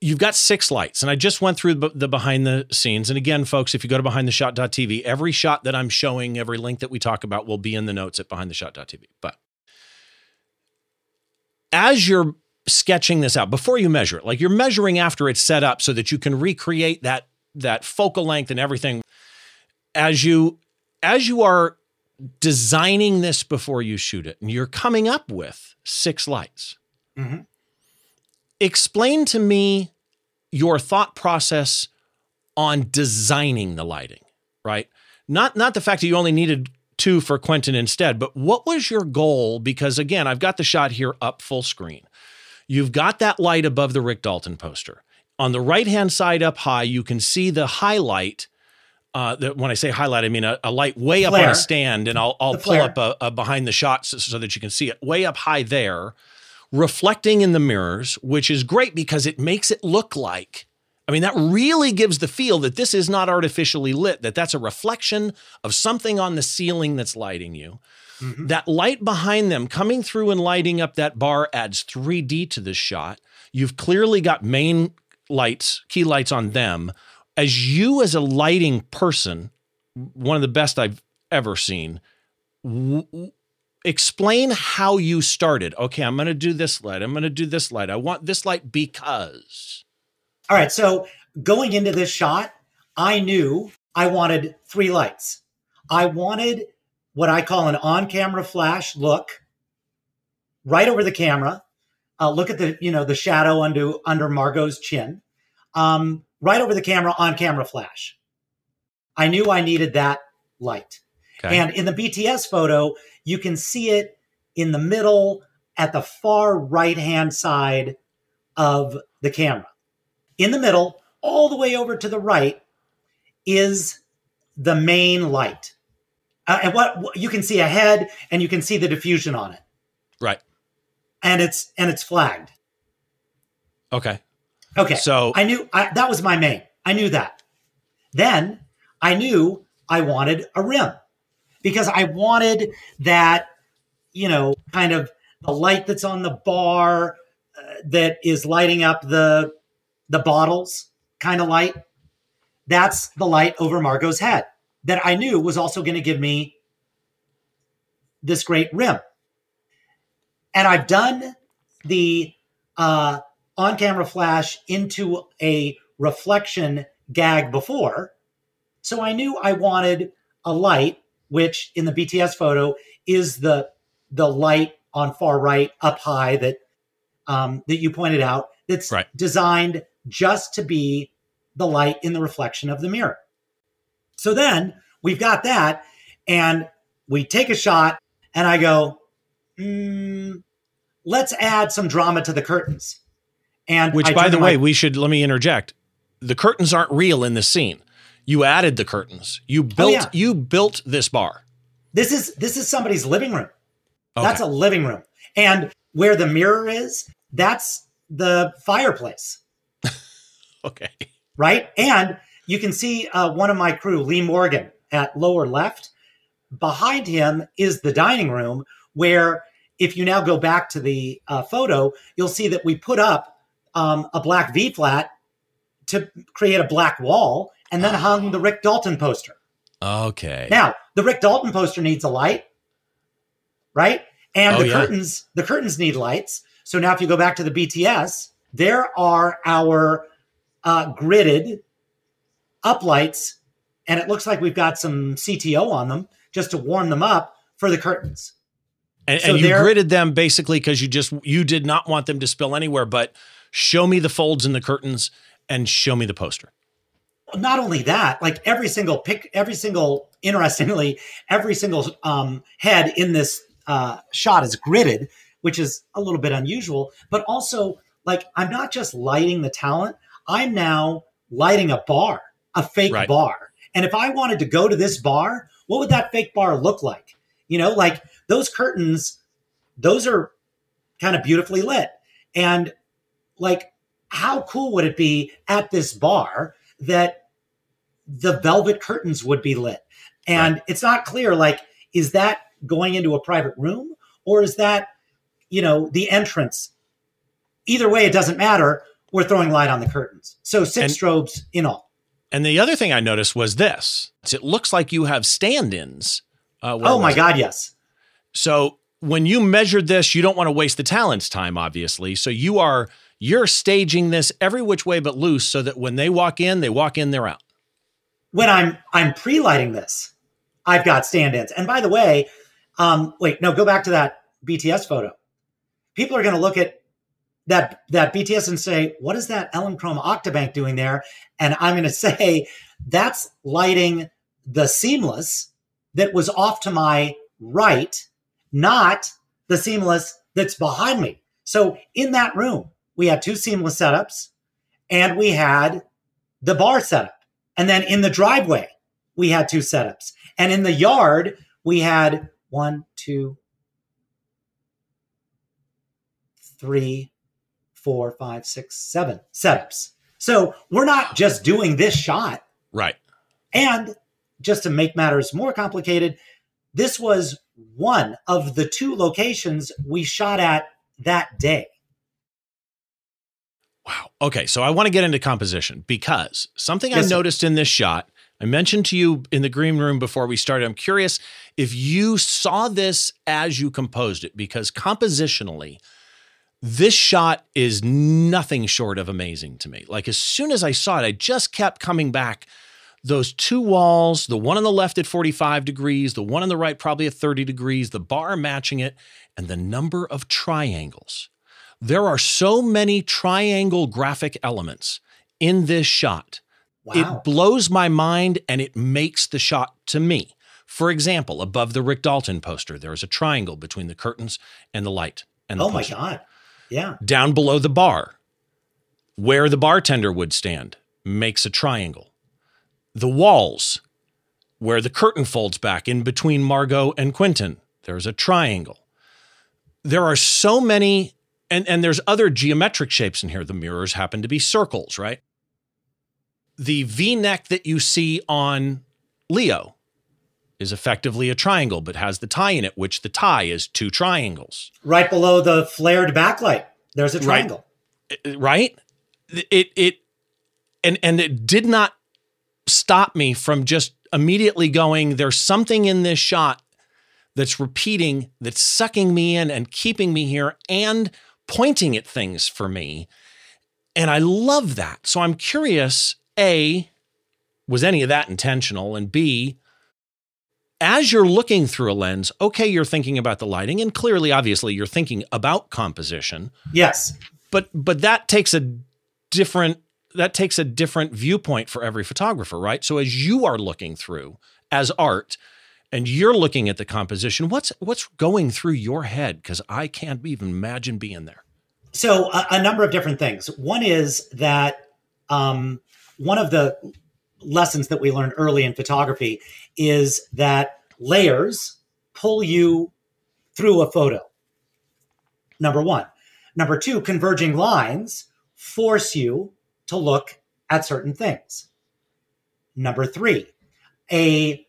You've got six lights, and I just went through the the behind the scenes. And again, folks, if you go to behindtheshot.tv, every shot that I'm showing, every link that we talk about will be in the notes at behindtheshot.tv. But as you're sketching this out before you measure it. Like you're measuring after it's set up so that you can recreate that that focal length and everything. As you as you are designing this before you shoot it and you're coming up with six lights. Mhm. explain to me your thought process on designing the lighting right? Not not the fact that you only needed two for Quentin instead but what was your goal? Because again I've got the shot here up full screen you've got that light above the Rick Dalton poster on the right hand side up high you can see the highlight uh, that when I say highlight, I mean a, a light way up on a stand, and I'll I'll pull flare. up a, a behind the shot so, so that you can see it way up high there, reflecting in the mirrors, which is great because it makes it look like. I mean, that really gives the feel that this is not artificially lit; that that's a reflection of something on the ceiling that's lighting you. Mhm. That light behind them coming through and lighting up that bar adds 3D to this shot. You've clearly got main lights, key lights on them. As you, as a lighting person, one of the best I've ever seen, w- explain how you started. Okay, I'm going to do this light. I'm going to do this light. I want this light because. All right. So going into this shot, I knew I wanted three lights. I wanted what I call an on camera flash look right over the camera. Uh, look at the, you know, the shadow under, under Margot's chin. Um, right over the camera, on camera flash. I knew I needed that light. Okay. And in the BTS photo, you can see it in the middle at the far right hand side of the camera. In the middle, all the way over to the right, is the main light. Uh, and what what- you can see ahead and you can see the diffusion on it. Right. And it's and it's flagged. Okay. Okay. So I knew I, that was my main. I knew that. Then I knew I wanted a rim because I wanted that, you know, kind of the light that's on the bar uh, that is lighting up the the bottles kind of light. That's the light over Margot's head that I knew was also going to give me this great rim. And I've done the uh, on camera flash into a reflection gag before. So I knew I wanted a light, which in the BTS photo is the the light on far right up high that um, that you pointed out that's Right. designed just to be the light in the reflection of the mirror. So then we've got that, and we take a shot, and I go, mm, let's add some drama to the curtains. And Which, I by the way, my- we should let me interject. The curtains aren't real in this scene. You added the curtains. You built Oh, yeah. you built this bar. this is this is somebody's living room. Okay. That's a living room, and where the mirror is, that's the fireplace, okay. right? And you can see uh, one of my crew, Lee Morgan, at lower left. Behind him is the dining room, where if you now go back to the uh, photo, you'll see that we put up um, a black V flat to create a black wall, and then hung the Rick Dalton poster. Okay. Now, the Rick Dalton poster needs a light, right? And Oh, the yeah. curtains, the curtains need lights. So now, if you go back to the BTS, there are our uh, gridded uplights, and it looks like we've got some CTO on them just to warm them up for the curtains. And, So and you gridded them basically because you just you did not want them to spill anywhere, but show me the folds in the curtains and show me the poster. not only that, like every single pick, every single, interestingly, every single um, head in this uh, shot is gridded, which is a little bit unusual. But also, like, I'm not just lighting the talent; I'm now lighting a bar, a fake Right. bar. And if I wanted to go to this bar, what would that fake bar look like? You know, like those curtains, those are kind of beautifully lit, and like, how cool would it be at this bar? that the velvet curtains would be lit. And it's not clear like is that going into a private room or is that you know the entrance? Either way it doesn't matter. We're throwing light on the curtains. So six And- strobes in all. And the other thing I noticed was this: it looks like you have stand-ins. Uh, Oh my it? god, yes. So when you measured this, you don't want to waste the talent's time, obviously. So you are you're staging this every which way but loose, so that when they walk in, they walk in, they're out. When I'm I'm pre-lighting this, I've got stand-ins. And by the way, um wait, no, go back to that BTS photo. People are going to look at that that BTS and say, "What is that Elinchrom Octabank doing there?" And I'm going to say, "That's lighting the seamless that was off to my right, not the seamless that's behind me." So in that room, we had two seamless setups, and we had the bar setup, and then in the driveway, we had two setups, and in the yard, we had one, two, three, four, five, six, seven setups. So we're not just doing this shot. Right. And just to make matters more complicated, this was one of the two locations we shot at that day. Wow. Okay, so I want to get into composition because something I Yes, sir. noticed in this shot, I mentioned to you in the green room before we started. I'm curious if you saw this as you composed it because compositionally, this shot is nothing short of amazing to me. Like as soon as I saw it, I just kept coming back. Those two walls, the one on the left at 45 degrees, the one on the right probably at 30 degrees, the bar matching it, and the number of triangles. There are so many triangle graphic elements in this shot. Wow. It blows my mind and it makes the shot to me For example, above the Rick Dalton poster, there is a triangle between the curtains and the light. And the oh my god. Yeah. Down below the bar, where the bartender would stand, makes a triangle. The walls, where the curtain folds back in between Margot and Quentin, there's a triangle. There are so many, and, and there's other geometric shapes in here. The mirrors happen to be circles, right? The V neck that you see on Leo is effectively a triangle, but has the tie in it, which the tie is two triangles. Right below the flared backlight, there's a Right. triangle. Uh, uh, right it it and and it did not stop me from just immediately going there's something in this shot that's repeating that's sucking me in and keeping me here and pointing at things for me and i love that so i'm curious a was any of that intentional and b as you're looking through a lens okay you're thinking about the lighting and clearly obviously you're thinking about composition Yes. but but that takes a different that takes a different viewpoint for every photographer right so as you are looking through as art and you're looking at the composition what's what's going through your head because i can't even imagine being there So a, a number of different things. One is that um, one of the lessons that we learned early in photography is that layers pull you through a photo. Number one. Number two, converging lines force you to look at certain things. Number three, a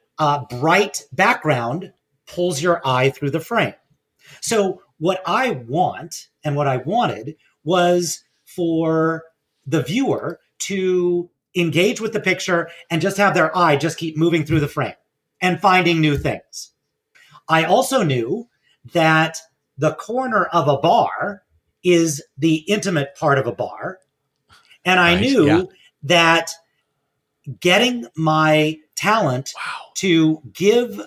bright background pulls your eye through the frame. So, what I want and what I wanted was for the viewer to engage with the picture and just have their eye just keep moving through the frame and finding new things. I also knew that the corner of a bar is the intimate part of a bar. And I Right, knew yeah. that getting my talent wow to give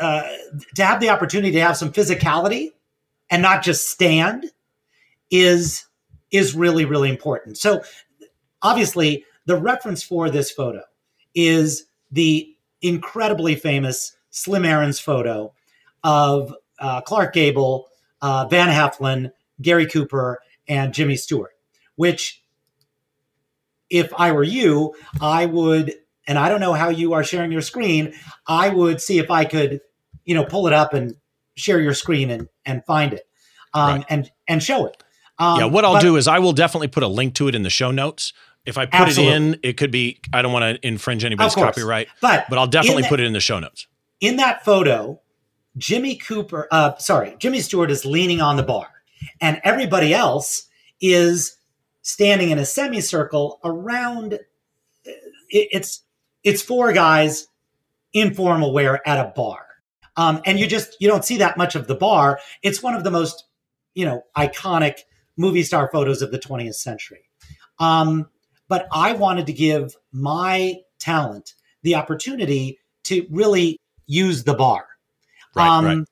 uh, to have the opportunity to have some physicality and not just stand is is really really important so obviously the reference for this photo is the incredibly famous slim Aarons photo of uh, clark gable uh, van Heflin, gary cooper and jimmy stewart which if i were you i would and I don't know how you are sharing your screen, I would see if I could, you know, pull it up and share your screen and and find it, um, Right. and and show it. Um, yeah what i'll but- do is i will definitely put a link to it in the show notes if i put Absolutely. it in it could be i don't want to infringe anybody's copyright but but i'll definitely in put it in the show notes in that photo, Jimmy Cooper, uh, sorry, Jimmy Stewart is leaning on the bar, and everybody else is standing in a semicircle around. it- It's it's four guys in formal wear at a bar, um, and you just you don't see that much of the bar. It's one of the most you know iconic movie star photos of the 20th century. Um, but I wanted to give my talent the opportunity to really use the bar. right um, right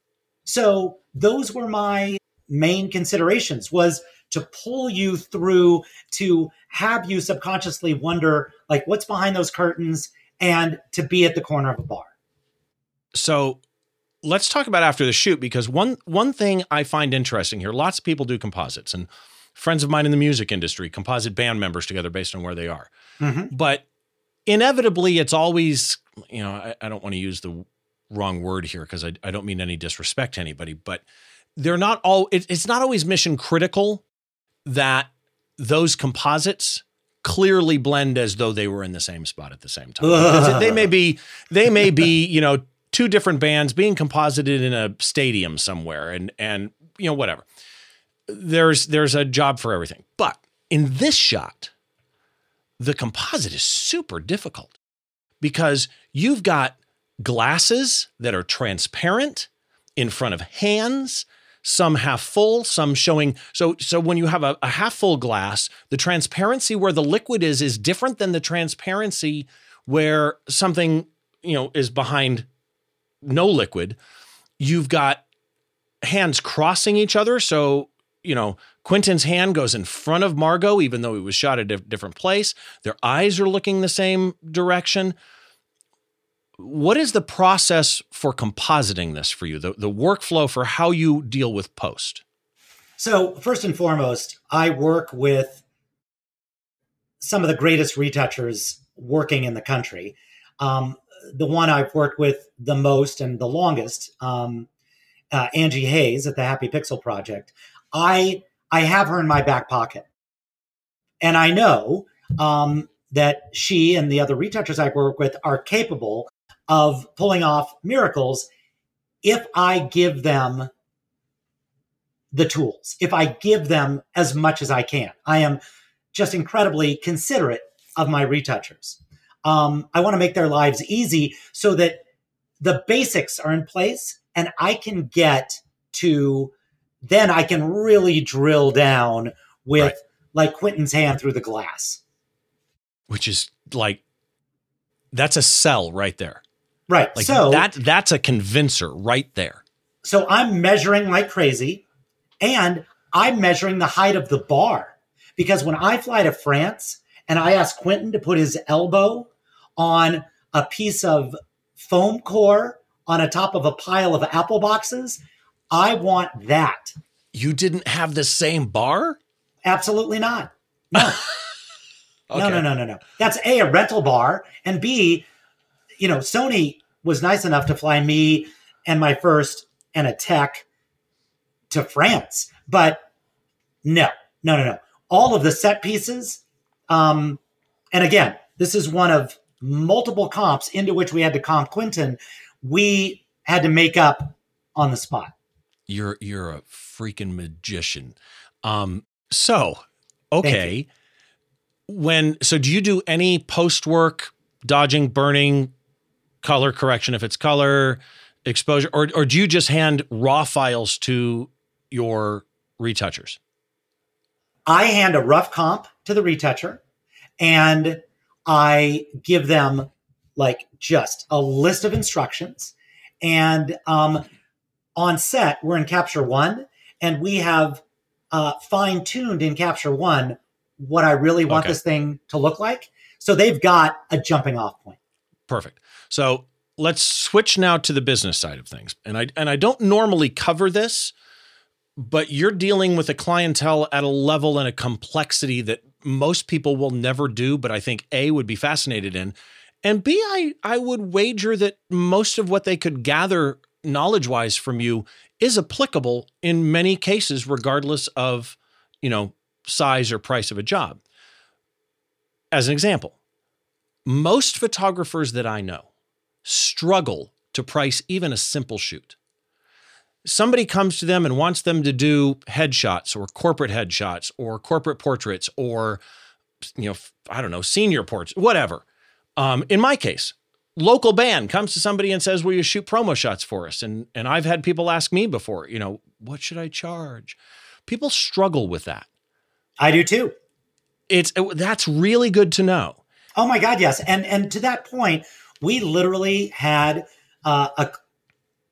So those were my main considerations was to pull you through to have you subconsciously wonder like what's behind those curtains and to be at the corner of a bar. so let's talk about after the shoot because one one thing I find interesting here, lots of people do composites and friends of mine in the music industry composite band members together based on where they are. Mhm. But inevitably it's always, you know, I, I don't want to use the wrong word here because I, I don't mean any disrespect to anybody, but they're not all it, it's not always mission critical that those composites clearly blend as though they were in the same spot at the same time. They may be they may be, you know, two different bands being composited in a stadium somewhere and and you know whatever. There's there's a job for everything. But in this shot, the composite is super difficult because you've got glasses that are transparent in front of hands some half full some showing so so when you have a, a half full glass the transparency where the liquid is is different than the transparency where something you know is behind no liquid you've got hands crossing each other so you know quentin's hand goes in front of margot even though he was shot at a different place their eyes are looking the same direction what is the process for compositing this for you? The the workflow for how you deal with post? So, first and foremost, I work with some of the greatest retouchers working in the country. Um, the one I've worked with the most and the longest, um, uh, Angie Hayes at the Happy Pixel Project. I I have her in my back pocket, and I know um, that she and the other retouchers I work with are capable of pulling off miracles if I give them the tools, if I give them as much as I can. I am just incredibly considerate of my retouchers. Um, I want to make their lives easy so that the basics are in place and I can get to then I can really drill down with right. like Quentin's hand through the glass. Which is like that's a sell right there. Right. Like so that that's a convincer right there. So I'm measuring like crazy and I'm measuring the height of the bar because when I fly to France and I ask Quentin to put his elbow on a piece of foam core on a top of a pile of apple boxes, I want that. You didn't have the same bar? Absolutely not. No. okay. No, no, no, no, no. That's A, a rental bar, and B, you know, Sony was nice enough to fly me and my first and a tech to France. But no, no, no, no. All of the set pieces, um, and again, this is one of multiple comps into which we had to comp Quentin. We had to make up on the spot. You're you're a freaking magician. Um, so okay. When so do you do any post work dodging, burning, color correction if it's color, exposure, or or do you just hand raw files to your retouchers? I hand a rough comp to the retoucher and I give them like just a list of instructions. And um, on set, we're in Capture One and we have uh, fine tuned in Capture One what I really want okay. this thing to look like. So they've got a jumping off point. Perfect. So let's switch now to the business side of things. And I and I don't normally cover this, but you're dealing with a clientele at a level and a complexity that most people will never do, but I think A would be fascinated in. And B, I, I would wager that most of what they could gather knowledge wise from you is applicable in many cases, regardless of, you know, size or price of a job. As an example, most photographers that I know struggle to price even a simple shoot. Somebody comes to them and wants them to do headshots or corporate headshots or corporate portraits or, you know, I don't know, senior portraits, whatever. Um, in my case, local band comes to somebody and says, "Will you shoot promo shots for us?" And and I've had people ask me before, you know, what should I charge? People struggle with that. I do too. It's that's really good to know. Oh my god, yes. And and to that point, we literally had uh, a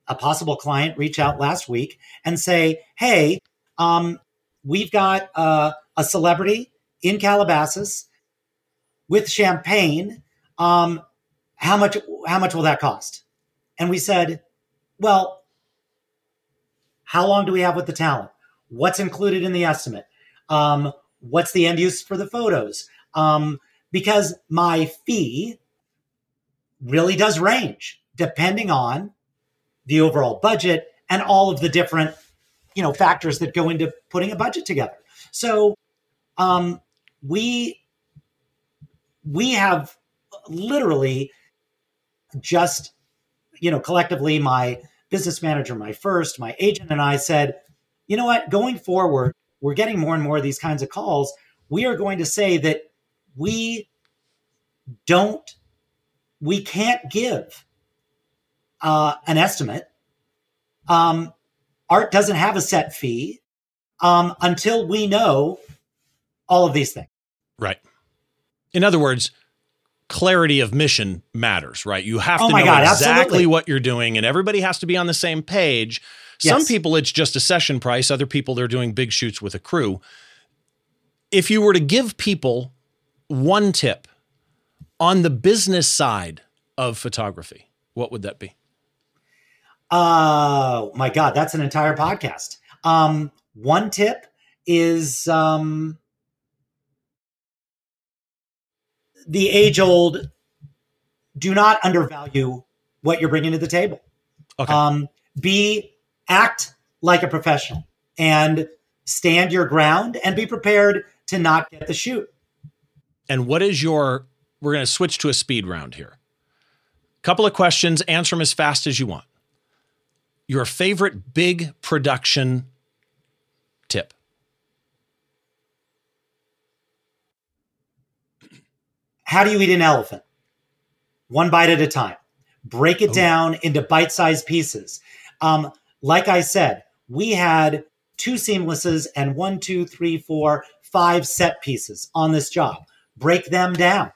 a possible client reach out last week and say, "Hey, um, we've got uh, a celebrity in Calabasas with champagne. Um, how much? How much will that cost?" And we said, "Well, how long do we have with the talent? What's included in the estimate? Um, what's the end use for the photos? Um, because my fee really does range depending on the overall budget and all of the different you know factors that go into putting a budget together so um, we we have literally just you know collectively my business manager my first my agent and i said you know what going forward we're getting more and more of these kinds of calls we are going to say that we don't we can't give uh, an estimate. Um, art doesn't have a set fee um, until we know all of these things. Right. In other words, clarity of mission matters, right? You have oh to know God, exactly absolutely. what you're doing, and everybody has to be on the same page. Some Yes. people, it's just a session price. Other people, they're doing big shoots with a crew. If you were to give people one tip on the business side of photography, what would that be? Oh my God, that's an entire podcast. Um, one tip is um, the age old do not undervalue what you're bringing to the table. Okay. Um, be act like a professional and stand your ground and be prepared to not get the shoot. And what is your, we're going to switch to a speed round here. Couple of questions, answer them as fast as you want. Your favorite big production tip? How do you eat an elephant? One bite at a time. Break it Ooh. down into bite sized pieces. Um, like I said, we had two seamlesses and one, two, three, four, five set pieces on this job. Break them down.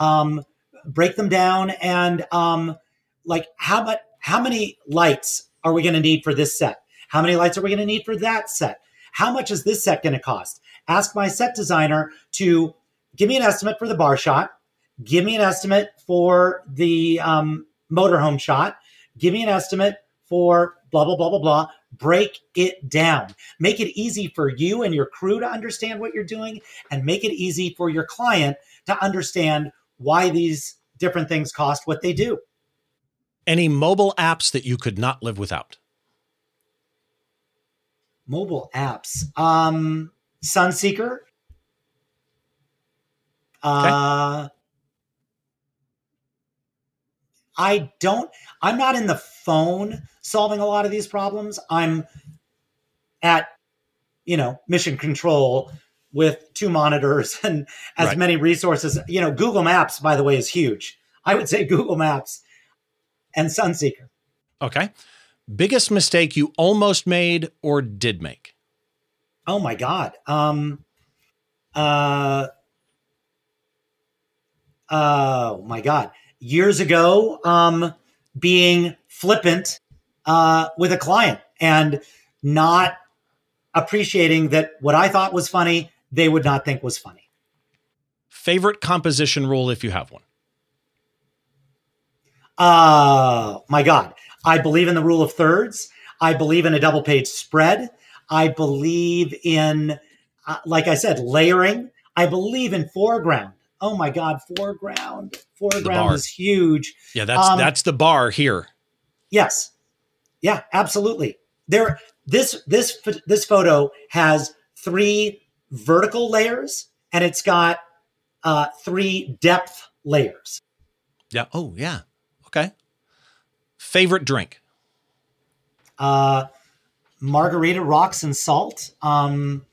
Um, break them down and um, like how much how many lights are we going to need for this set? How many lights are we going to need for that set? How much is this set going to cost? Ask my set designer to give me an estimate for the bar shot. Give me an estimate for the um, motorhome shot. Give me an estimate for blah, blah, blah, blah, blah. Break it down. Make it easy for you and your crew to understand what you're doing and make it easy for your client to understand why these different things cost what they do. Any mobile apps that you could not live without? Mobile apps. Um, Sunseeker. Uh, I don't, I'm not in the phone solving a lot of these problems. I'm at, you know, mission control with two monitors and as Right. many resources. You know, Google Maps, by the way, is huge. I would say Google Maps and Sunseeker. Okay. Biggest mistake you almost made or did make? Oh my God. Um, uh, oh my God. Years ago, um, being flippant uh, with a client and not appreciating that what I thought was funny, they would not think was funny. Favorite composition rule if you have one? Oh my God. I believe in the rule of thirds. I believe in a double page spread. I believe in, uh, like I said, layering. I believe in foreground. Oh my God, foreground. Foreground is huge. Yeah, that's Um, that's the bar here. Yes. Yeah, absolutely. There this this this photo has three vertical layers and it's got uh three depth layers. Yeah. Oh, yeah. Okay. Favorite drink? Uh margarita rocks and salt. Um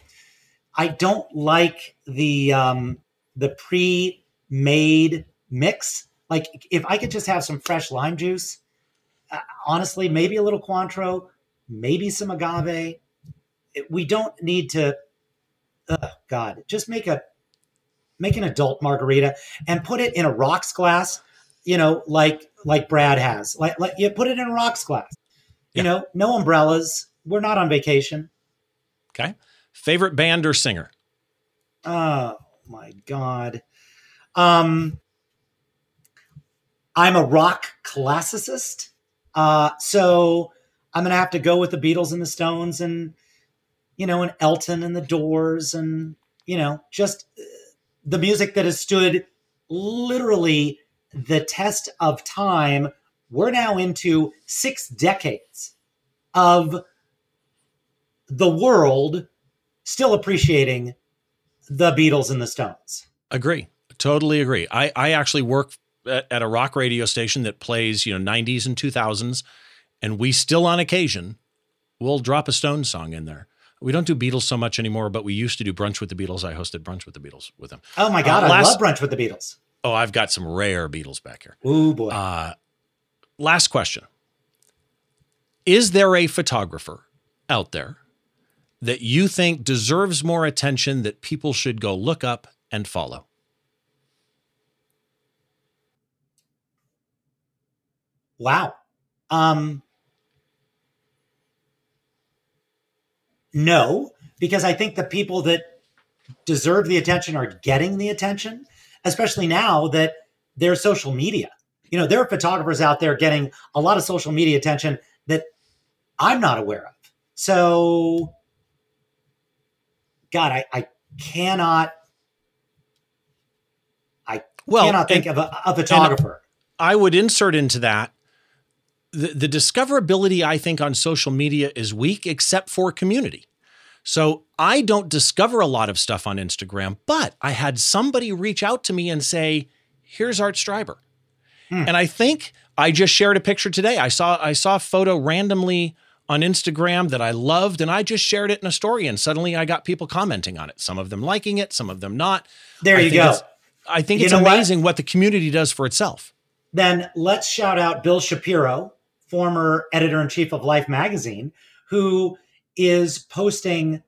I don't like the um the pre-made mix. Like if I could just have some fresh lime juice, uh, honestly, maybe a little Cointreau, maybe some agave. It- we don't need to. Oh God, just make a make an adult margarita and put it in a rocks glass. You know, like like Brad has. Like like you put it in a rocks glass. Yeah. You know, no umbrellas. We're not on vacation. Okay. Favorite band or singer? Oh my god. Um I'm a rock classicist. Uh so I'm going to have to go with the Beatles and the Stones and you know and Elton and the Doors and you know just uh, the music that has stood literally the test of time. We're now into 6 decades of the world still appreciating the Beatles and the Stones. Agree. Totally agree. I, I actually work at, at a rock radio station that plays, you know, 90s and 2000s, and we still on occasion will drop a Stones song in there. We don't do Beatles so much anymore, but we used to do brunch with the Beatles. I hosted brunch with the Beatles with them. Oh my God, Uh, I last- love brunch with the Beatles. Oh, I've got some rare Beatles back here. Oh boy. Uh, last question Is there a photographer out there that you think deserves more attention that people should go look up and follow? wow. Um, no, because I think the people that deserve the attention are getting the attention, especially now that there's social media. you know, there are photographers out there getting a lot of social media attention that I'm not aware of. So, God, I, I cannot, I Well, cannot think and- of a, a photographer. I would insert into that the, the discoverability, I think, on social media is weak, except for community. So I don't discover a lot of stuff on Instagram, but I had somebody reach out to me and say, here's Art Streiber. Hmm. And I think I just shared a picture today. I saw I saw a photo randomly on Instagram that I loved, and I just shared it in a story, and suddenly I got people commenting on it. Some of them liking it, some of them not. there I you go. I think You it's know what? amazing what the community does for itself. then let's shout out Bill Shapiro, former editor in chief of Life magazine, who is posting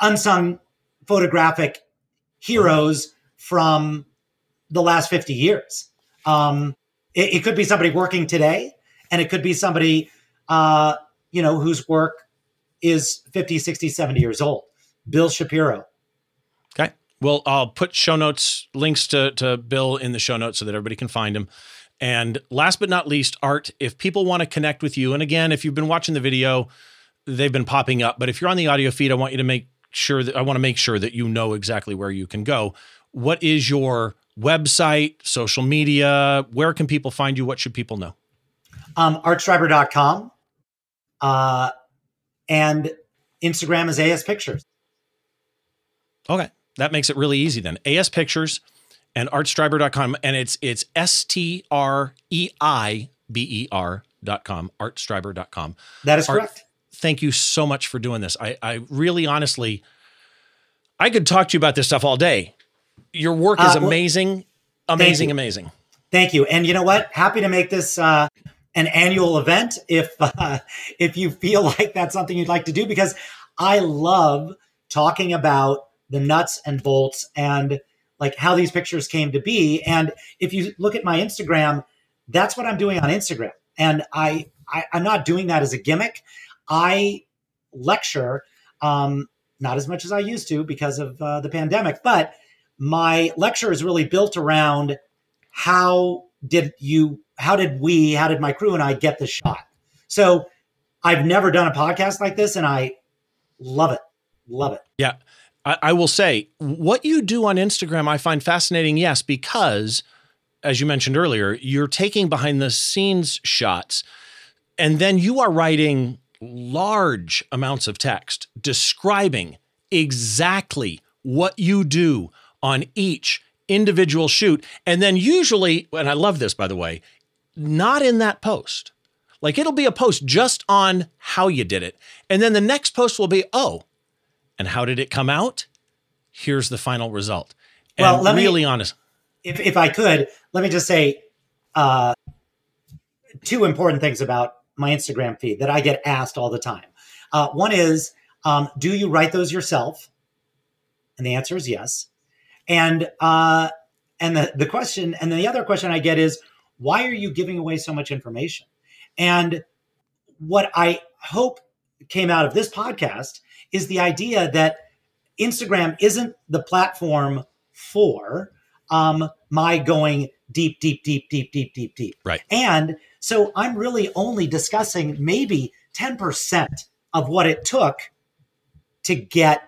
unsung photographic heroes from the last 50 years. Um, it, it could be somebody working today, and it could be somebody, uh, you know, whose work is 50, 60, 70 years old. Bill Shapiro. Okay. Well, I'll put show notes, links to, to Bill in the show notes so that everybody can find him. And last but not least, Art, if people want to connect with you, and again, if you've been watching the video, they've been popping up. But if you're on the audio feed, I want you to make sure that I want to make sure that you know exactly where you can go. What is your website, social media? Where can people find you? What should people know? Um, artstreiber.com. Uh, and Instagram is AS Pictures. Okay. That makes it really easy then. AS Pictures and artstreiber.com. And it's it's S T R E I B E R dot com, artstreiber.com. That is Art- correct. Thank you so much for doing this. I, I really honestly, I could talk to you about this stuff all day. Your work is Uh, well, amazing, amazing, you. amazing. Thank you. And you know what? Happy to make this uh, an annual event if uh, if you feel like that's something you'd like to do because I love talking about the nuts and bolts and like how these pictures came to be. And if you look at my Instagram, that's what I'm doing on Instagram. And I, I I'm not doing that as a gimmick. I lecture, um, not as much as I used to because of uh, the pandemic, but my lecture is really built around how did you how did we how did my crew and i get the shot so i've never done a podcast like this and i love it love it I, I will say what you do on Instagram, I find fascinating. Yes, because as you mentioned earlier, you're taking behind the scenes shots, and then you are writing large amounts of text describing exactly what you do on each individual shoot. And then usually, and I love this by the way, not in that post. Like it'll be a post just on how you did it. And then the next post will be, oh, and how did it come out? Here's the final result. And Well, let me- really honest. if, if i could let me just say uh, two important things about my instagram feed that i get asked all the time uh, one is um, do you write those yourself and the answer is yes and uh, and the, the question and then the other question i get is why are you giving away so much information and what i hope came out of this podcast is the idea that instagram isn't the platform for um, my going deep, deep, deep, deep, deep, deep, deep. Right. And so I'm really only discussing maybe 10% of what it took to get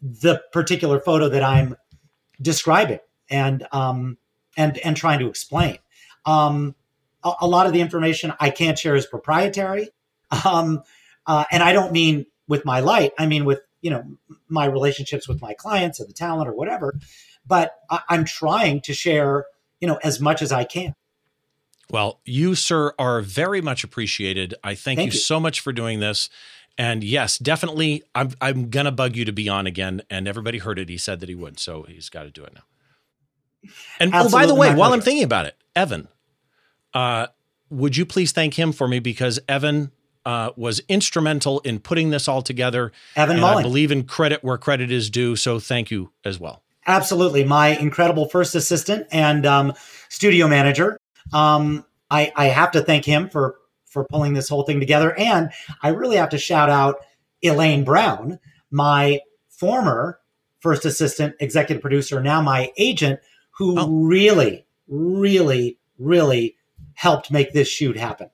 the particular photo that I'm describing and um, and and trying to explain. Um, a, a lot of the information I can't share is proprietary, um, uh, and I don't mean with my light. I mean with you know my relationships with my clients or the talent or whatever but I, I'm trying to share, you know, as much as I can. Well, you, sir, are very much appreciated. I thank, Thank you, you. so much for doing this. And yes, definitely, I'm I'm gonna bug you to be on again. And everybody heard it. He said that he would, so he's got to do it now. And oh, by the way, while I'm thinking about it, Evan, uh, would you please thank him for me because Evan uh, was instrumental in putting this all together. Evan and I believe in credit where credit is due. So thank you as well. absolutely, my incredible first assistant and um, studio manager. Um, I, I have to thank him for for pulling this whole thing together, and I really have to shout out Elaine Brown, my former first assistant, executive producer, now my agent, who Oh. really, really, really helped make this shoot happen.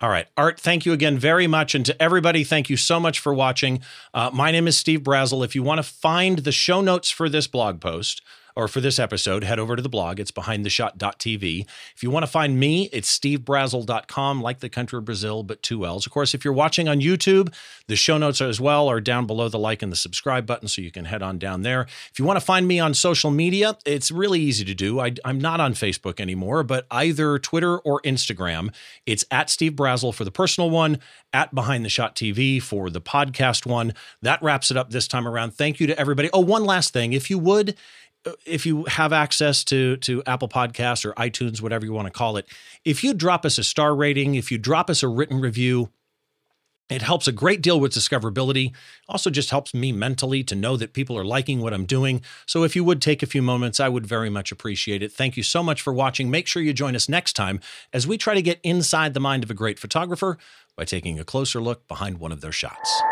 All right. Art, thank you again very much. And to everybody, thank you so much for watching. Uh, my name is Steve Brazill. If you want to find the show notes for this blog post, or for this episode, head over to the blog. It's behindtheshot.tv. If you want to find me, it's stevebrazill.com, like the country of Brazil, but two L's. Of course, if you're watching on YouTube, the show notes as well are down below the like and the subscribe button, so you can head on down there. If you want to find me on social media, it's really easy to do. I, am not on Facebook anymore, but either Twitter or Instagram. It's at Steve Brazill for the personal one, at Behind the Shot TV for the podcast one. That wraps it up this time around. Thank you to everybody. Oh, one last thing. If you would, if you have access to to Apple Podcasts or iTunes, whatever you want to call it, if you drop us a star rating, if you drop us a written review, it helps a great deal with discoverability. Also, just helps me mentally to know that people are liking what I'm doing. So, if you would take a few moments, I would very much appreciate it. Thank you so much for watching. Make sure you join us next time as we try to get inside the mind of a great photographer by taking a closer look behind one of their shots.